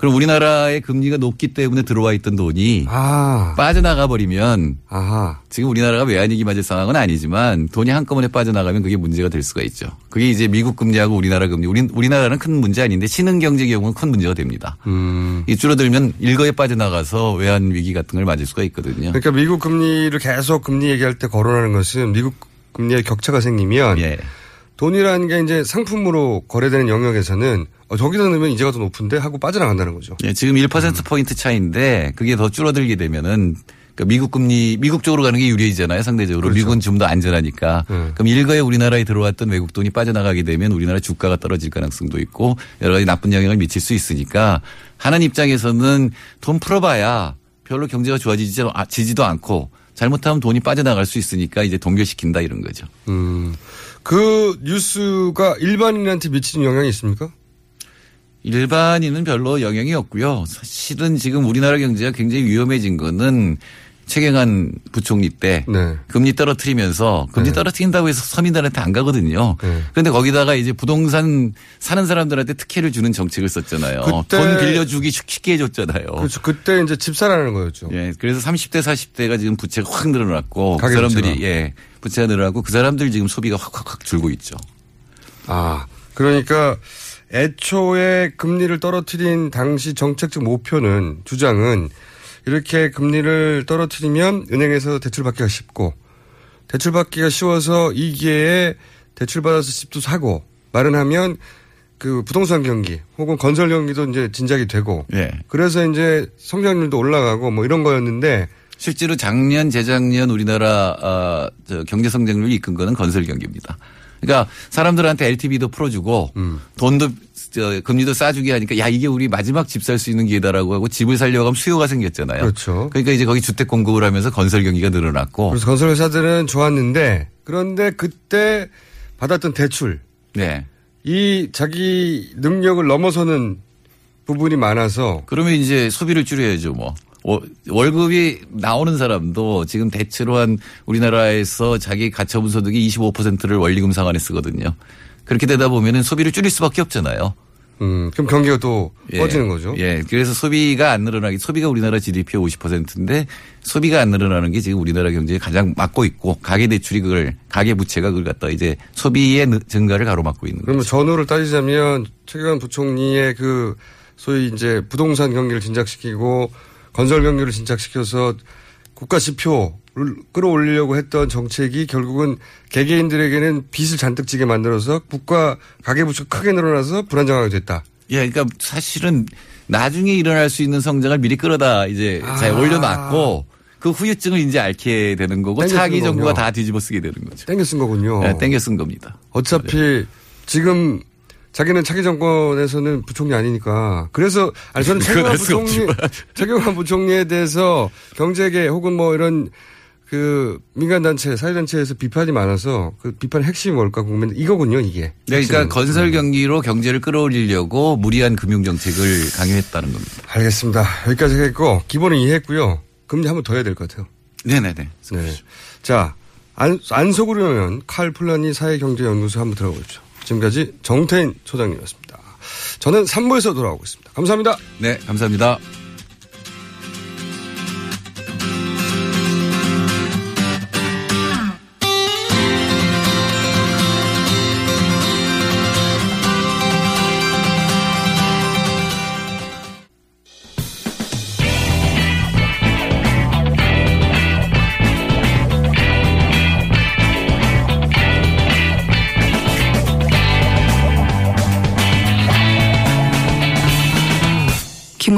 네. 그럼 우리나라의 금리가 높기 때문에 들어와 있던 돈이 아. 빠져나가 버리면 아하. 지금 우리나라가 외환위기 맞을 상황은 아니지만 돈이 한꺼번에 빠져나가면 그게 문제가 될 수가 있죠. 그게 이제 미국 금리하고 우리나라 금리. 우리, 우리나라는 큰 문제 아닌데 신흥 경제 경우는 큰 문제가 됩니다. 음. 이 줄어들면 일거에 빠져나가서 외환위기 같은 걸 맞을 수가 있거든요. 그러니까 미국 금리를 계속 금리 얘기할 때 거론하는 것은 미국 금리의 격차가 생기면 예. 돈이라는 게 이제 상품으로 거래되는 영역에서는 어, 저기다 넣으면 이자가 더 높은데 하고 빠져나간다는 거죠. 예, 지금 1%포인트 차이인데 그게 더 줄어들게 되면은 그러니까 미국 금리 미국 쪽으로 가는 게 유리해지잖아요 상대적으로 그렇죠. 미국은 좀 더 안전하니까 음. 그럼 일거에 우리나라에 들어왔던 외국 돈이 빠져나가게 되면 우리나라 주가가 떨어질 가능성도 있고 여러 가지 나쁜 영향을 미칠 수 있으니까 하는 입장에서는 돈 풀어봐야 별로 경제가 좋아지지도 아- 지지도 않고 잘못하면 돈이 빠져나갈 수 있으니까 이제 동결시킨다 이런 거죠. 음. 그 뉴스가 일반인한테 미치는 영향이 있습니까? 일반인은 별로 영향이 없고요. 사실은 지금 우리나라 경제가 굉장히 위험해진 거는 최경환 부총리 때 네. 금리 떨어뜨리면서 금리 네. 떨어뜨린다고 해서 서민들한테 안 가거든요. 네. 그런데 거기다가 이제 부동산 사는 사람들한테 특혜를 주는 정책을 썼잖아요. 돈 빌려주기 쉽게 해줬잖아요. 그렇죠. 그때 이제 집 사라는 거였죠. 예, 그래서 30대 40대가 지금 부채가 확 늘어났고 그 사람들이 부채가. 예 부채가 늘어나고 그 사람들 지금 소비가 확확확 줄고 있죠. 아, 그러니까 애초에 금리를 떨어뜨린 당시 정책적 목표는 주장은 이렇게 금리를 떨어뜨리면 은행에서 대출받기가 쉽고 대출받기가 쉬워서 이 기회에 대출받아서 집도 사고 마련하면 그 부동산 경기 혹은 건설 경기도 이제 진작이 되고 예. 그래서 이제 성장률도 올라가고 뭐 이런 거였는데 실제로 작년, 재작년 우리나라 어, 저 경제 성장률을 이끈 거는 건설 경기입니다. 그러니까 사람들한테 LTV도 풀어주고 음. 돈도 저 금리도 싸주게 하니까 야 이게 우리 마지막 집 살 수 있는 기회다라고 하고 집을 살려고 하면 수요가 생겼잖아요. 그렇죠. 그러니까 이제 거기 주택 공급을 하면서 건설 경기가 늘어났고. 그래서 건설 회사들은 좋았는데 그런데 그때 받았던 대출 네. 이 자기 능력을 넘어서는 부분이 많아서 그러면 이제 소비를 줄여야죠 뭐. 월- 월급이 나오는 사람도 지금 대체로 한 우리나라에서 자기 가처분 소득이 25%를 원리금 상환에 쓰거든요. 그렇게 되다 보면은 소비를 줄일 수밖에 없잖아요. 음, 그럼 경기가 또 예. 꺼지는 거죠. 예. 그래서 소비가 안 늘어나기, 소비가 우리나라 GDP의 50%인데 소비가 안 늘어나는 게 지금 우리나라 경제에 가장 막고 있고 가계 대출이 그걸, 가계 부채가 그걸 갖다 이제 소비의 느- 증가를 가로막고 있는 그러면 거죠. 전후를 따지자면 최경환 부총리의 그 소위 이제 부동산 경기를 진작시키고 건설 경기를 진작시켜서 국가 지표를 끌어올리려고 했던 정책이 결국은 개개인들에게는 빚을 잔뜩 지게 만들어서 국가 가계부채가 크게 늘어나서 불안정하게 됐다. 예. 그러니까 사실은 나중에 일어날 수 있는 성장을 미리 끌어다 이제 잘 아. 올려놨고 그 후유증을 이제 앓게 되는 거고 차기 정부가. 다 뒤집어 쓰게 되는 거죠. 땡겨 쓴 거군요. 예, 땡겨 쓴 겁니다. 어차피 지금 자기는 차기 정권에서는 부총리 아니니까. 그래서 아니 저는 수가 부총리 최경환 부총리에 대해서 경제계 혹은 뭐 이런 그 민간 단체 사회 단체에서 비판이 많아서 그 비판의 핵심이 뭘까 궁금한데 이거군요 이게. 네, 그러니까. 건설 경기로 경제를 끌어올리려고 무리한 금융 정책을 강요했다는 겁니다. 알겠습니다. 여기까지 하겠고 기본은 이해했고요. 금리 한번 더 해야 될 것 같아요. 네네네. 네. 자, 안, 안 속으려면 칼 플라니 사회경제연구소 한번 들어보십시오. 지금까지 정태인 소장님이었습니다. 저는 3부에서 돌아오고 있습니다. 감사합니다. 네, 감사합니다.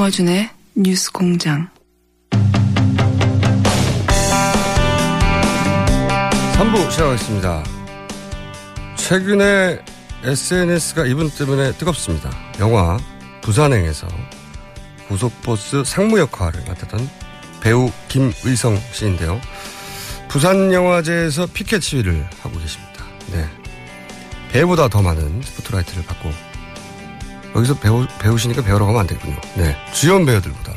김어준의 뉴스 공장. 3부 시작하겠습니다. 최근에 SNS가 이분 때문에 뜨겁습니다. 영화 부산행에서 고속버스 상무 역할을 맡았던 배우 김의성 씨인데요. 부산영화제에서 피켓 시위를 하고 계십니다. 네. 배우보다 더 많은 스포트라이트를 받고 여기서 배우, 배우시니까 배우라고 하면 안 되군요. 네. 주연 배우들보다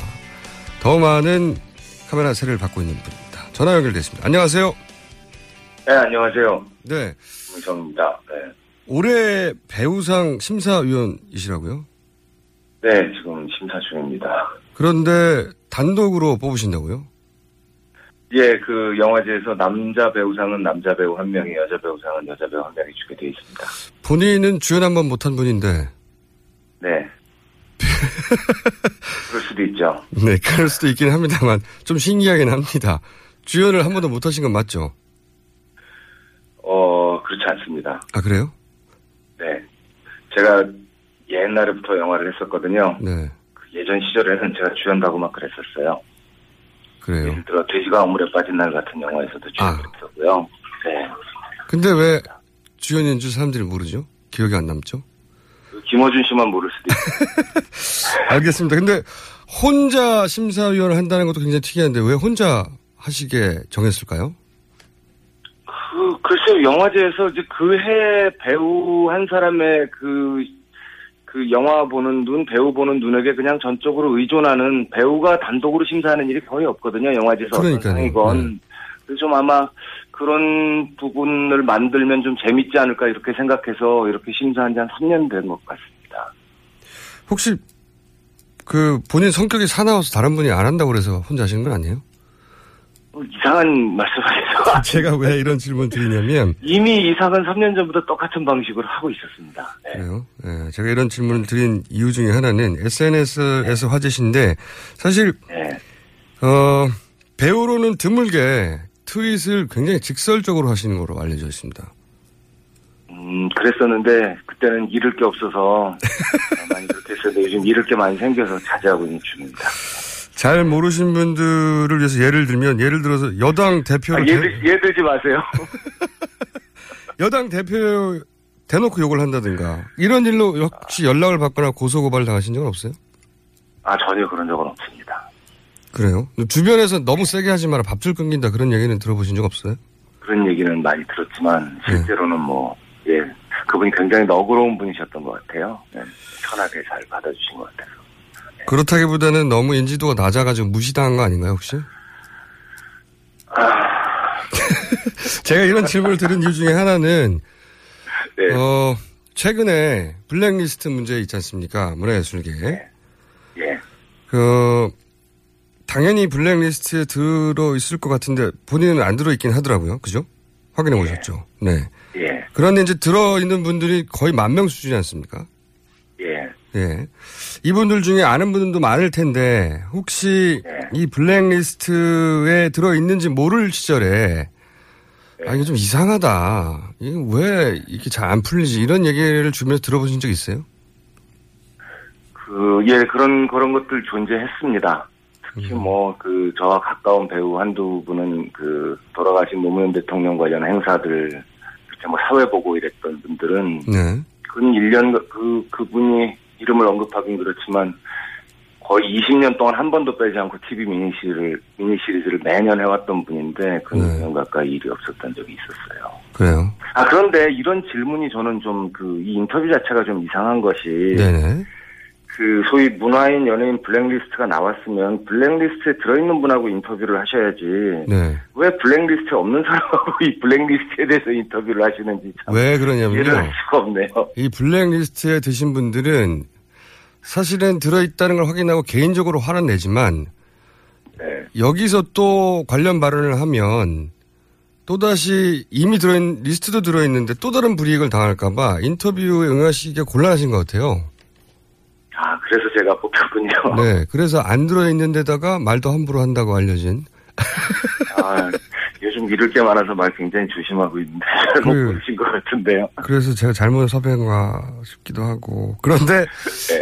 더 많은 카메라 세례를 받고 있는 분입니다. 전화 연결됐습니다. 안녕하세요. 네, 안녕하세요. 네. 김성입니다. 네. 올해 배우상 심사위원이시라고요? 네, 지금 심사 중입니다. 그런데 단독으로 뽑으신다고요? 예, 그 영화제에서 남자 배우상은 남자 배우 한 명이, 여자 배우상은 여자 배우 한 명이 주게 돼 있습니다. 본인은 주연 한 번 못한 분인데, 네. 그럴 수도 있죠. 네, 그럴 수도 있긴 합니다만, 좀 신기하긴 합니다. 주연을 한 번도 못 하신 건 맞죠? 어, 그렇지 않습니다. 아, 그래요? 네. 제가 옛날부터 영화를 했었거든요. 네, 그 예전 시절에는 제가 주연 가고 막 그랬었어요. 그래요. 예를 들어, 돼지가 아물에 빠진 날 같은 영화에서도 주연 아. 했었고요. 네. 근데 왜 주연인 줄 사람들이 모르죠? 기억이 안 남죠? 그 김어준 씨만 모를 수도 있어요. 알겠습니다. 근데 혼자 심사위원을 한다는 것도 굉장히 특이한데, 왜 혼자 하시게 정했을까요? 그, 글쎄요, 영화제에서 이제 그 해 배우 한 사람의 그, 그 영화 보는 눈, 배우 보는 눈에게 그냥 전적으로 의존하는 배우가 단독으로 심사하는 일이 거의 없거든요, 영화제에서. 그러니까요. 상이건. 네. 그래서 좀 아마 그런 부분을 만들면 좀 재밌지 않을까 이렇게 생각해서 이렇게 심사한 지 한 3년 된 것 같습니다. 혹시 그 본인 성격이 사나워서 다른 분이 안 한다고 그래서 혼자 하시는 건 아니에요? 어, 이상한 말씀하세요. 제가 왜 이런 질문 드리냐면 이미 이상은 3년 전부터 똑같은 방식으로 하고 있었습니다. 네. 그래요. 예, 제가 이런 질문을 드린 이유 중에 하나는 SNS에서 화제신데 사실 네. 어, 배우로는 드물게 트윗을 굉장히 직설적으로 하시는 거로 알려져 있습니다. 음, 그랬었는데 그때는 잃을 게 없어서 많이 그렇게 했었는데 요즘 잃을 게 많이 생겨서 자제하고 있는 중입니다. 잘 모르신 분들을 위해서 예를 들면 예를 들어서 여당 아, 대표를 예, 대- 들- 예 들지 마세요. 여당 대표 대놓고 욕을 한다든가 이런 일로 혹시 연락을 받거나 고소고발 당하신 적은 없어요? 아 전혀 그런 적은 없습니다. 그래요? 주변에서 너무 세게 하지 마라 밥줄 끊긴다 그런 얘기는 들어보신 적 없어요? 그런 얘기는 많이 들었지만 실제로는 뭐 예, 그분이 굉장히 너그러운 분이셨던 것 같아요. 네, 편하게 잘 받아주신 것 같아서. 그렇다기보다는 너무 인지도가 낮아가지고 무시당한 거 아닌가요 혹시? 제가 이런 질문을 드린 이유 중에 하나는 네. 어, 최근에 블랙리스트 문제 있지 않습니까? 문화예술계. 예. 그, 당연히 블랙리스트에 들어 있을 것 같은데 본인은 안 들어 있긴 하더라고요. 그죠? 확인해 보셨죠? 네. 예. 그런데 이제 들어 있는 분들이 거의 만 명 수준이 않습니까? 예. 예. 이분들 중에 아는 분들도 많을 텐데 혹시 이 블랙리스트에 들어 있는지 모를 시절에 아 이게 좀 이상하다. 이게 왜 이렇게 잘 안 풀리지? 이런 얘기를 주면서 들어보신 적 있어요? 그, 예, 그런, 그런 것들 존재했습니다. 특히 뭐, 그, 저와 가까운 배우 한두 분은 그, 돌아가신 노무현 대통령 관련 행사들, 이렇게 뭐 사회 보고 이랬던 분들은, 네. 근 1년, 그, 그분이 이름을 언급하긴 그렇지만, 거의 20년 동안 한 번도 빼지 않고 TV 미니 시리즈를, 미니 시리즈를 매년 해왔던 분인데, 그 2년 가까이 일이 없었던 적이 있었어요. 그래요. 아, 그런데 이런 질문이 저는 좀 그, 이 인터뷰 자체가 좀 이상한 것이, 네네. 그 소위 문화인 연예인 블랙리스트가 나왔으면 블랙리스트에 들어있는 분하고 인터뷰를 하셔야지 네. 왜 블랙리스트에 없는 사람하고 이 블랙리스트에 대해서 인터뷰를 하시는지 참 왜 그러냐면요. 할 수가 없네요. 이 블랙리스트에 드신 분들은 사실은 들어있다는 걸 확인하고 개인적으로 화는 내지만 네. 여기서 또 관련 발언을 하면 또다시 이미 들어있는 리스트도 들어있는데 또 다른 불이익을 당할까봐 인터뷰에 응하시기가 곤란하신 것 같아요. 아 그래서 제가 뽑혔군요. 네, 그래서 안 들어있는 데다가 말도 함부로 한다고 알려진. 아 요즘 잃을 게 많아서 말 굉장히 조심하고 있는데 잘못 그- 보신 것 같은데요. 그래서 제가 잘못 섭외한가 싶기도 하고. 그런데,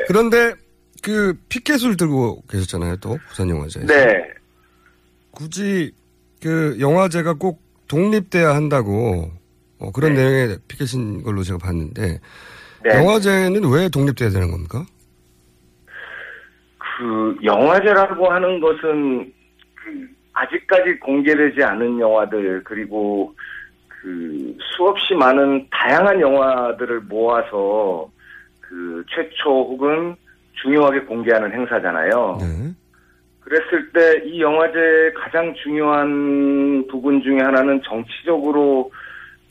그런데 그 피켓을 들고 계셨잖아요, 또 부산영화제에서. 네. 굳이 그 영화제가 꼭 독립돼야 한다고 어, 그런 내용의 피켓인 걸로 제가 봤는데 네. 영화제는 왜 독립돼야 되는 겁니까? 그 영화제라고 하는 것은 그 아직까지 공개되지 않은 영화들 그리고 그 수없이 많은 다양한 영화들을 모아서 그 최초 혹은 중요하게 공개하는 행사잖아요. 네. 그랬을 때 이 영화제의 가장 중요한 부분 중에 하나는 정치적으로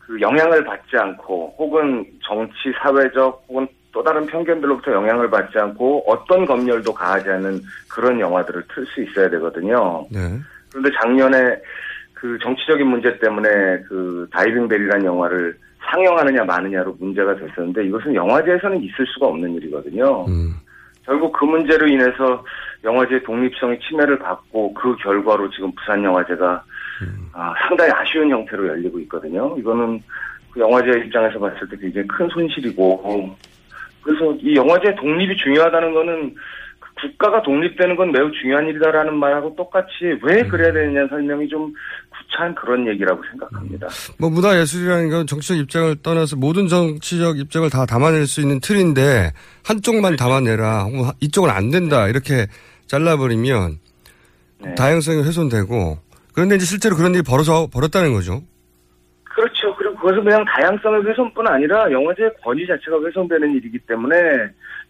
그 영향을 받지 않고 혹은 정치 사회적 혹은 또 다른 편견들로부터 영향을 받지 않고 어떤 검열도 가하지 않는 그런 영화들을 틀 수 있어야 되거든요. 네. 그런데 작년에 그 정치적인 문제 때문에 그 다이빙 벨이라는 영화를 상영하느냐 마느냐로 문제가 됐었는데 이것은 영화제에서는 있을 수가 없는 일이거든요. 음. 결국 그 문제로 인해서 영화제 독립성이 침해를 받고 그 결과로 지금 부산 영화제가 아, 상당히 아쉬운 형태로 열리고 있거든요. 이거는 그 영화제 입장에서 봤을 때 굉장히 큰 손실이고 그래서 이 영화제 독립이 중요하다는 거는 그 국가가 독립되는 건 매우 중요한 일이다라는 말하고 똑같이 왜 그래야 되느냐 설명이 좀 구차한 그런 얘기라고 생각합니다. 뭐 문화예술이라는 건 정치적 입장을 떠나서 모든 정치적 입장을 다 담아낼 수 있는 틀인데 한쪽만 담아내라 혹은 이쪽은 안 된다 이렇게 잘라버리면 네. 다양성이 훼손되고 그런데 이제 실제로 그런 일이 벌어져 벌었다는 거죠. 그것은 그냥 다양성의 훼손뿐 아니라 영화제의 권위 자체가 훼손되는 일이기 때문에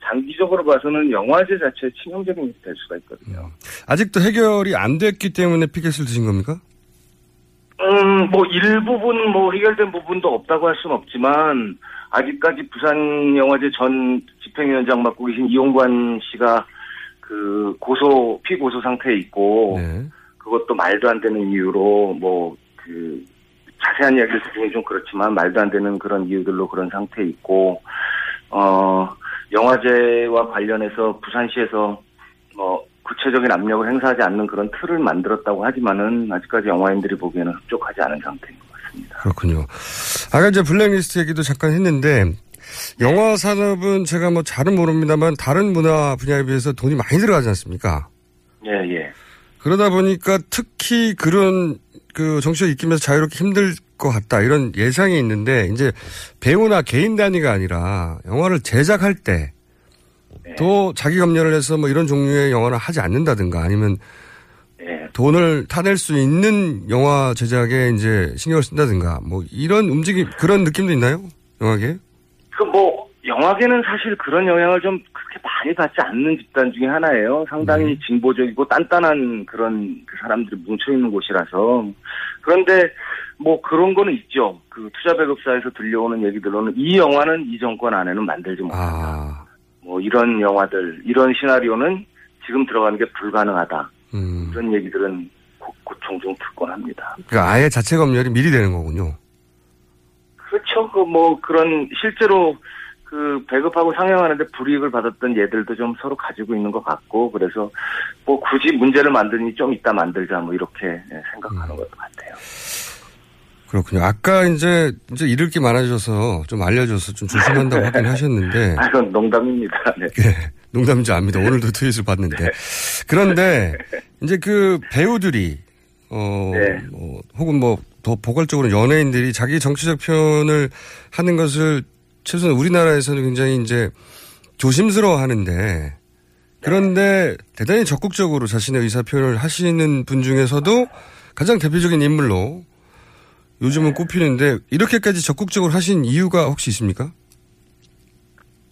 장기적으로 봐서는 영화제 자체에 치명적인 일이 될 수가 있거든요. 아직도 해결이 안 됐기 때문에 피켓을 드신 겁니까? 음, 뭐 일부분 뭐 해결된 부분도 없다고 할 수는 없지만 아직까지 부산 영화제 전 집행위원장 맡고 계신 이용관 씨가 그 고소 피고소 상태에 있고 네. 그것도 말도 안 되는 이유로 뭐그 자세한 이야기를 듣기는 좀 그렇지만 말도 안 되는 그런 이유들로 그런 상태에 있고 어 영화제와 관련해서 부산시에서 뭐 구체적인 압력을 행사하지 않는 그런 틀을 만들었다고 하지만은 아직까지 영화인들이 보기에는 흡족하지 않은 상태인 것 같습니다. 그렇군요. 아까 이제 블랙리스트 얘기도 잠깐 했는데 영화 산업은 제가 뭐 잘은 모릅니다만 다른 문화 분야에 비해서 돈이 많이 들어가지 않습니까? 예, 예. 그러다 보니까 특히 그런 그 정치적 입김에서 자유롭게 힘들 것 같다 이런 예상이 있는데 이제 배우나 개인 단위가 아니라 영화를 제작할 때또 자기 검열을 해서 뭐 이런 종류의 영화를 하지 않는다든가 아니면 예. 돈을 타낼 수 있는 영화 제작에 이제 신경을 쓴다든가 뭐 이런 움직임 그런 느낌도 있나요? 영화계? 그뭐 영화계는 사실 그런 영향을 좀 그렇게 많이 받지 않는 집단 중에 하나예요. 상당히 진보적이고 단단한 그런 그 사람들이 뭉쳐 있는 곳이라서 그런데 뭐 그런 거는 있죠. 그 투자 배급사에서 들려오는 얘기들로는 이 영화는 이 정권 안에는 만들지 못한다. 아, 뭐 이런 영화들 이런 시나리오는 지금 들어가는 게 불가능하다. 음. 이런 얘기들은 고, 고 종종 듣곤 합니다. 그러니까 아예 자체 검열이 미리 되는 거군요. 그렇죠. 그 뭐 그런 실제로 그 배급하고 상영하는데 불이익을 받았던 예들도 좀 서로 가지고 있는 것 같고 그래서 뭐 굳이 문제를 만드니 좀 이따 만들자 뭐 이렇게 예, 생각하는 것 같아요. 그렇군요. 아까 이제 이제 잃을 게 많아져서 좀 알려줘서 좀 조심한다고 하긴 하셨는데 아, 이건 농담입니다. 네. 예, 농담인지 압니다. 오늘도 트윗을 봤는데. 그런데 이제 그 배우들이 어, 네. 뭐, 혹은 뭐 더 포괄적으로 연예인들이 자기 정치적 표현을 하는 것을 최소한 우리나라에서는 굉장히 이제 조심스러워 하는데 그런데 대단히 적극적으로 자신의 의사 표현을 하시는 분 중에서도 가장 대표적인 인물로 요즘은 꼽히는데 이렇게까지 적극적으로 하신 이유가 혹시 있습니까?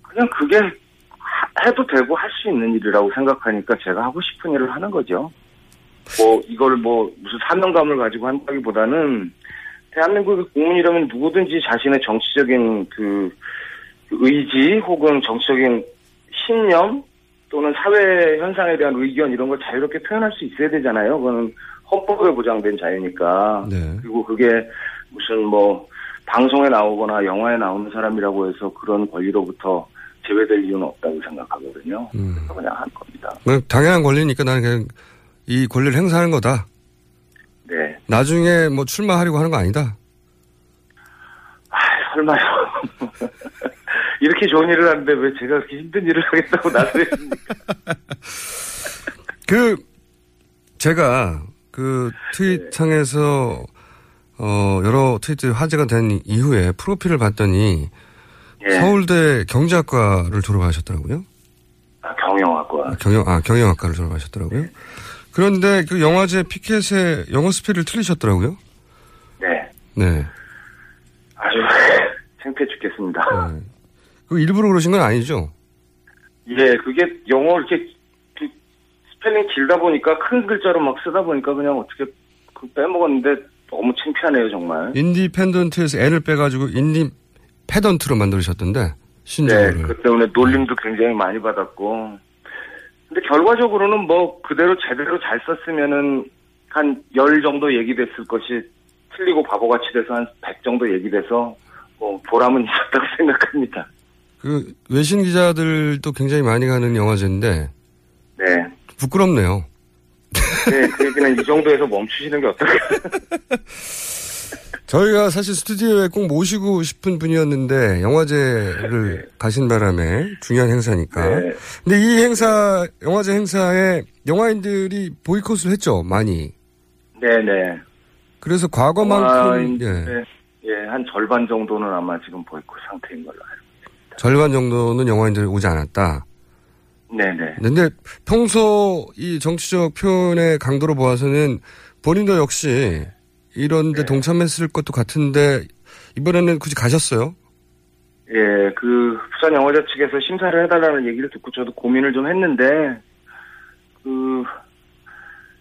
그냥 그게 하- 해도 되고 할 수 있는 일이라고 생각하니까 제가 하고 싶은 일을 하는 거죠. 뭐 이걸 뭐 무슨 사명감을 가지고 한다기보다는 대한민국의 국민이라면 누구든지 자신의 정치적인 그 의지 혹은 정치적인 신념 또는 사회 현상에 대한 의견 이런 걸 자유롭게 표현할 수 있어야 되잖아요. 그거는 헌법에 보장된 자유니까. 네. 그리고 그게 무슨 뭐 방송에 나오거나 영화에 나오는 사람이라고 해서 그런 권리로부터 제외될 이유는 없다고 생각하거든요. 음. 그래서 그냥 한 겁니다. 당연한 권리니까 나는 그냥 이 권리를 행사하는 거다. 네. 나중에 뭐 출마하려고 하는 거 아니다. 아, 설마요. 이렇게 좋은 일을 하는데 왜 제가 그렇게 힘든 일을 하겠다고 나서겠습니까? 그 제가 그 트윗창에서 어 여러 트윗들이 화제가 된 이후에 프로필을 봤더니 예. 서울대 경제학과를 졸업하셨더라고요. 아, 경영학과. 경영 아 경영학과를 졸업하셨더라고요. 그런데 그 영화제 피켓에 영어 스펠을 틀리셨더라고요. 네. 네. 아주 창피해 죽겠습니다. 네. 그 일부러 그러신 건 아니죠? 예, 그게 영어 이렇게 그 스펠링 길다 보니까 큰 글자로 막 쓰다 보니까 그냥 어떻게 그 빼먹었는데 너무 창피하네요, 정말. independent에서 N을 빼가지고 indepedent로 만들으셨던데 네, 신조어를. 그 때문에 놀림도 굉장히 많이 받았고. 근데 결과적으로는 뭐 그대로 제대로 잘 썼으면은 한 열 정도 얘기됐을 것이 틀리고 바보같이 돼서 한100 정도 얘기돼서 뭐 보람은 있었다고 생각합니다. 그 외신 기자들도 굉장히 많이 가는 영화제인데 네. 부끄럽네요. 네, 그 얘기는 이 정도에서 멈추시는 게 어떨까. 저희가 사실 스튜디오에 꼭 모시고 싶은 분이었는데 영화제를 가신 바람에 중요한 행사니까. 네. 근데 이 행사 영화제 행사에 영화인들이 보이콧을 했죠 많이. 네네. 그래서 과거만큼 예, 네. 예, 한 절반 정도는 아마 지금 보이콧 상태인 걸로 알고 절반 정도는 영화인들이 오지 않았다. 네네. 근데 평소 이 정치적 표현의 강도로 보아서는 본인도 역시 이런데 네. 동참했을 것도 같은데 이번에는 굳이 가셨어요? 예, 그 부산 영화제 측에서 심사를 해달라는 얘기를 듣고 저도 고민을 좀 했는데 그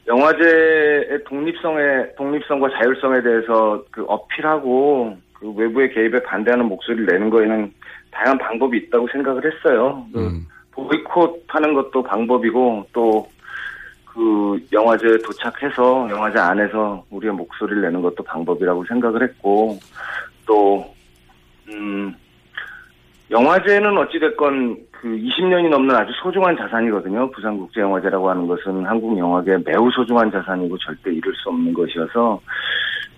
영화제의 독립성에 독립성과 자율성에 대해서 그 어필하고 그 외부의 개입에 반대하는 목소리를 내는 거에는 다양한 방법이 있다고 생각을 했어요. 그 음. 보이콧하는 것도 방법이고 또 그 영화제에 도착해서 영화제 안에서 우리의 목소리를 내는 것도 방법이라고 생각을 했고 또 음, 영화제는 어찌됐건 그 20년이 넘는 아주 소중한 자산이거든요. 부산국제영화제라고 하는 것은 한국 영화계 매우 소중한 자산이고 절대 잃을 수 없는 것이어서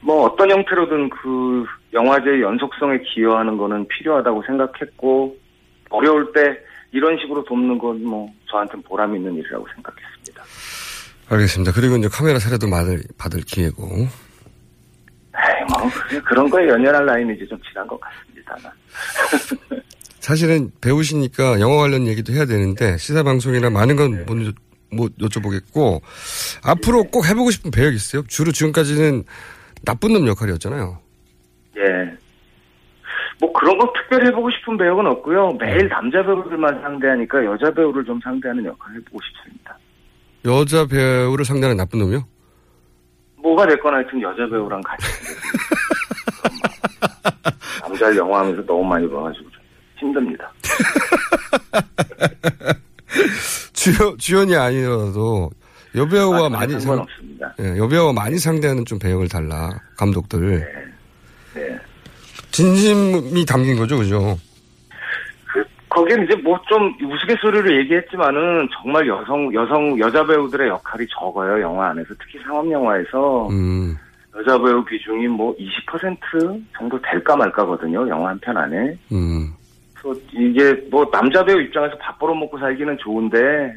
뭐 어떤 형태로든 그 영화제의 연속성에 기여하는 거는 필요하다고 생각했고 어려울 때 이런 식으로 돕는 건 뭐 저한테는 보람 있는 일이라고 생각했습니다. 알겠습니다. 그리고 이제 카메라 사례도 받을, 받을 기회고. 에이, 뭐 그런 거에 연연할 나이는 이제 좀 지난 것 같습니다. 사실은 배우시니까 영화 관련 얘기도 해야 되는데 시사방송이나 많은 건 못, 못 여쭤보겠고 앞으로 꼭 해보고 싶은 배역 있어요? 주로 지금까지는 나쁜 놈 역할이었잖아요. 예. 뭐 그런 거 특별히 해보고 싶은 배역은 없고요. 매일 남자 배우들만 상대하니까 여자 배우를 좀 상대하는 역할을 해보고 싶습니다. 여자 배우를 상대하는 나쁜 놈이요? 뭐가 됐거나 하여튼 여자 배우랑 같이. 남자를 영화하면서 너무 많이 봐가지고 좀 힘듭니다. 주연, 주연이 아니어도 여배우와 많이 상, 없습니다. 예, 여배우와 많이 상대하는 좀 배역을 달라 감독들. 네. 진심이 담긴 거죠, 그죠? 거기는 이제 뭐 좀 우스갯소리로 얘기했지만은 정말 여성 여성 여자 배우들의 역할이 적어요 영화 안에서 특히 상업 영화에서 음, 여자 배우 비중이 뭐 20% 정도 될까 말까거든요 영화 한 편 안에. 음. 그래서 이게 뭐 남자 배우 입장에서 밥 벌어 먹고 살기는 좋은데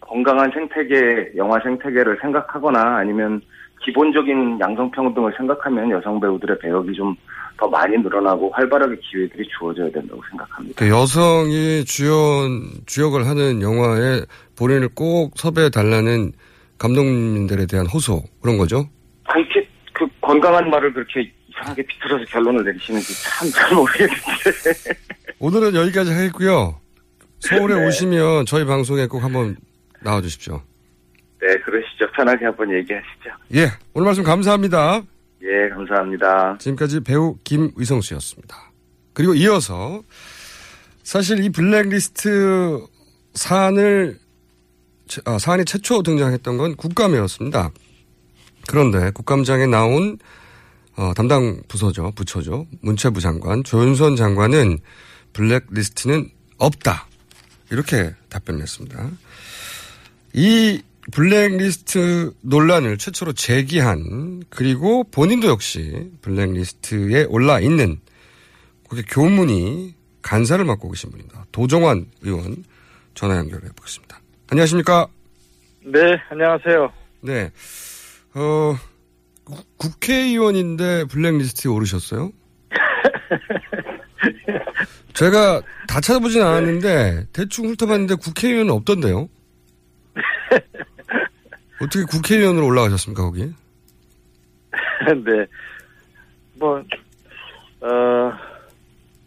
건강한 생태계 영화 생태계를 생각하거나 아니면 기본적인 양성평등을 생각하면 여성 배우들의 배역이 좀 더 많이 늘어나고 활발하게 기회들이 주어져야 된다고 생각합니다. 그 여성이 주연, 주역을 하는 영화에 본인을 꼭 섭외해 달라는 감독님들에 대한 호소, 그런 거죠? 아, 이렇게 그 건강한 말을 그렇게 이상하게 비틀어서 결론을 내리시는지 참 잘 모르겠는데. 오늘은 여기까지 하겠고요. 서울에 네. 오시면 저희 방송에 꼭 한번 나와 주십시오. 네, 그러시죠. 편하게 한번 얘기하시죠. 예, 오늘 말씀 감사합니다. 예, 감사합니다. 지금까지 배우 김의성 씨였습니다. 그리고 이어서 사실 이 블랙리스트 사안을 최- 아, 사안이 최초 등장했던 건 국감이었습니다. 그런데 국감장에 나온 어, 담당 부서죠, 부처죠, 문체부 장관 조윤선 장관은 블랙리스트는 없다 이렇게 답변했습니다. 이 블랙리스트 논란을 최초로 제기한 그리고 본인도 역시 블랙리스트에 올라 있는 그게 교문이 간사를 맡고 계신 분입니다. 도정환 의원 전화 연결해 보겠습니다. 안녕하십니까? 네, 안녕하세요. 네. 어, 구- 국회의원인데 블랙리스트에 오르셨어요? 제가 다 찾아보진 않았는데 대충 훑어봤는데 국회의원은 없던데요? 어떻게 국회의원으로 올라가셨습니까, 거기? 네. 뭐, 어,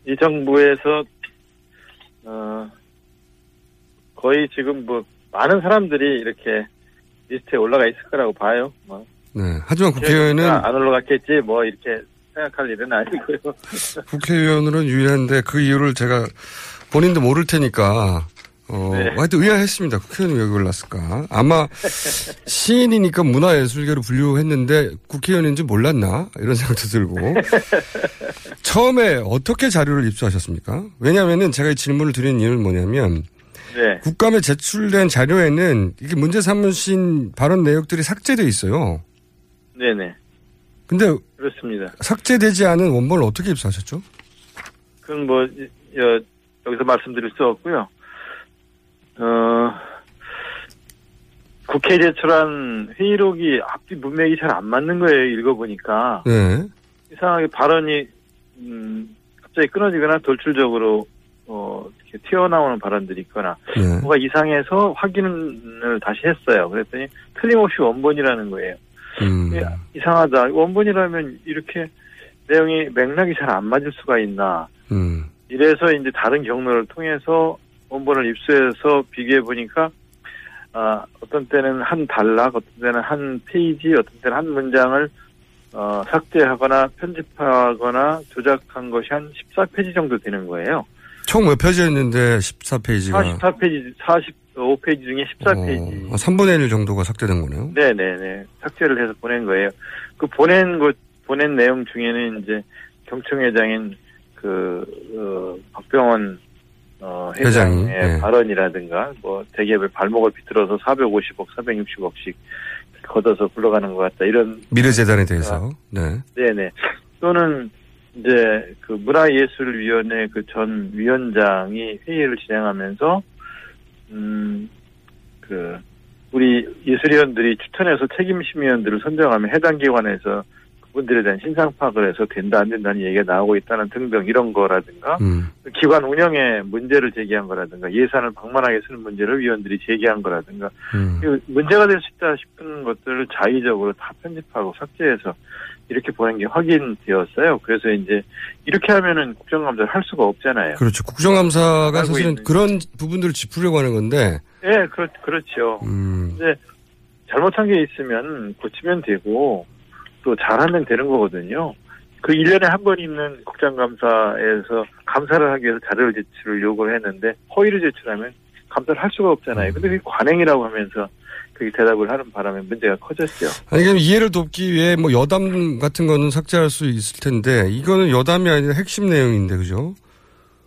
이 정부에서, 어, 거의 지금 뭐, 많은 사람들이 이렇게 리스트에 올라가 있을 거라고 봐요. 뭐. 네. 하지만 국회의원은 안 올라갔겠지, 뭐, 이렇게 생각할 일은 아니고요. 국회의원으로는 유일한데 그 이유를 제가 본인도 모를 테니까 어, 네. 하여튼 의아했습니다. 국회의원이 왜 올랐을까? 아마 시인이니까 문화예술계로 분류했는데 국회의원인지 몰랐나? 이런 생각도 들고. 처음에 어떻게 자료를 입수하셨습니까? 왜냐하면은 제가 이 질문을 드린 이유는 뭐냐면 네. 국감에 제출된 자료에는 이게 문제 삼으신 발언 내역들이 삭제돼 있어요. 네네. 근데 그렇습니다. 삭제되지 않은 원본을 어떻게 입수하셨죠? 그건 뭐, 여, 여기서 말씀드릴 수 없고요. 어, 국회 제출한 회의록이 앞뒤 문맥이 잘 안 맞는 거예요, 읽어보니까. 네. 이상하게 발언이, 음, 갑자기 끊어지거나 돌출적으로, 어, 이렇게 튀어나오는 발언들이 있거나, 네. 뭐가 이상해서 확인을 다시 했어요. 그랬더니 틀림없이 원본이라는 거예요. 음. 예, 이상하다. 원본이라면 이렇게 내용이 맥락이 잘 안 맞을 수가 있나. 음. 이래서 이제 다른 경로를 통해서 원본을 입수해서 비교해 보니까 아, 어떤 때는 한 단락, 어떤 때는 한 페이지, 어떤 때는 한 문장을 어, 삭제하거나 편집하거나 조작한 것이 한 14페이지 정도 되는 거예요. 총 몇 페이지였는데 14페이지가 44페이지, 45페이지 중에 14페이지. 어, 3분의 1 정도가 삭제된 거네요. 네네네. 삭제를 해서 보낸 거예요. 그 보낸 것, 보낸 내용 중에는 이제 경청회장인 그, 어, 박병원 어, 회장이, 회장의 네. 발언이라든가 뭐 대기업의 발목을 비틀어서 450억, 460억씩 걷어서 굴러가는 것 같다 이런 미래재단에 대해서. 네. 네네. 또는 이제 그 문화예술위원회 그 전 위원장이 회의를 진행하면서 음 그 우리 예술위원들이 추천해서 책임심의원들을 선정하면 해당 기관에서 그분들에 대한 신상 파악을 해서 된다 안 된다는 얘기가 나오고 있다는 등등 이런 거라든가 음. 기관 운영에 문제를 제기한 거라든가 예산을 방만하게 쓰는 문제를 위원들이 제기한 거라든가 음. 그 문제가 될 수 있다 싶은 것들을 자의적으로 다 편집하고 삭제해서 이렇게 보낸 게 확인되었어요. 그래서 이제 이렇게 하면은 국정감사를 할 수가 없잖아요. 그렇죠. 국정감사가 사실은 있는. 그런 부분들을 짚으려고 하는 건데. 예, 그렇, 그렇죠. 음. 근데 잘못한 게 있으면 고치면 되고 또 잘하면 되는 거거든요. 그 1년에 한 번 있는 국정감사에서 감사를 하기 위해서 자료를 제출을 요구를 했는데 허위를 제출하면 감사를 할 수가 없잖아요. 근데 그게 관행이라고 하면서 그게 대답을 하는 바람에 문제가 커졌죠. 아니, 그럼 이해를 돕기 위해 뭐 여담 같은 거는 삭제할 수 있을 텐데, 이거는 여담이 아니라 핵심 내용인데, 그죠?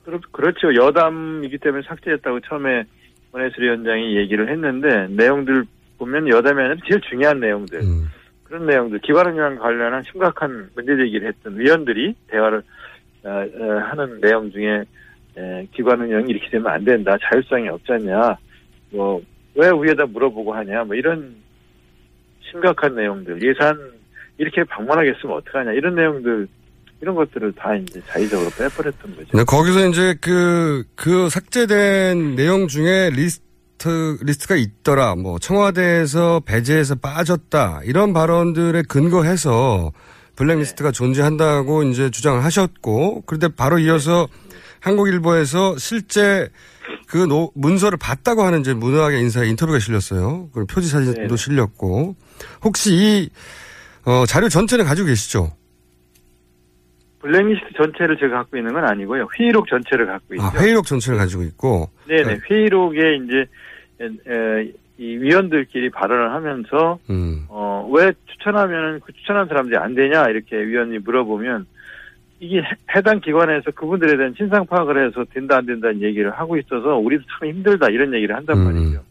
그렇- 그렇죠. 여담이기 때문에 삭제했다고 처음에 원해수위원장이 얘기를 했는데 내용들 보면 여담이 아니라 제일 중요한 내용들 음. 그런 내용들 기관운영 관련한 심각한 문제 제기를 했던 위원들이 대화를 어, 어, 하는 내용 중에 에, 기관운영이 이렇게 되면 안 된다 자율성이 없잖냐 뭐 왜 위에다 물어보고 하냐 뭐 이런 심각한 내용들 예산 이렇게 방만하게 쓰면 어떡하냐 이런 내용들 이런 것들을 다 이제 자의적으로 빼버렸던 거죠. 네, 거기서 이제 그, 그 삭제된 내용 중에 리스트, 리스트가 있더라. 뭐, 청와대에서 배제해서 빠졌다. 이런 발언들에 근거해서 블랙리스트가 존재한다고 이제 주장을 하셨고, 그런데 바로 이어서 한국일보에서 실제 그 노- 문서를 봤다고 하는 이제 문학의 인사의 인터뷰가 실렸어요. 그리고 표지 사진도 네네. 실렸고, 혹시 이, 어, 자료 전체는 가지고 계시죠? 블랙리스트 전체를 제가 갖고 있는 건 아니고요. 회의록 전체를 갖고 있죠. 아, 회의록 전체를 가지고 있고, 네네. 회의록에 이제 이 위원들끼리 발언을 하면서 음. 어, 왜 추천하면은 그 추천한 사람들이 안 되냐 이렇게 위원이 물어보면 이게 해- 해당 기관에서 그분들에 대한 신상 파악을 해서 된다 안 된다는 얘기를 하고 있어서 우리도 참 힘들다 이런 얘기를 한단 음. 말이죠.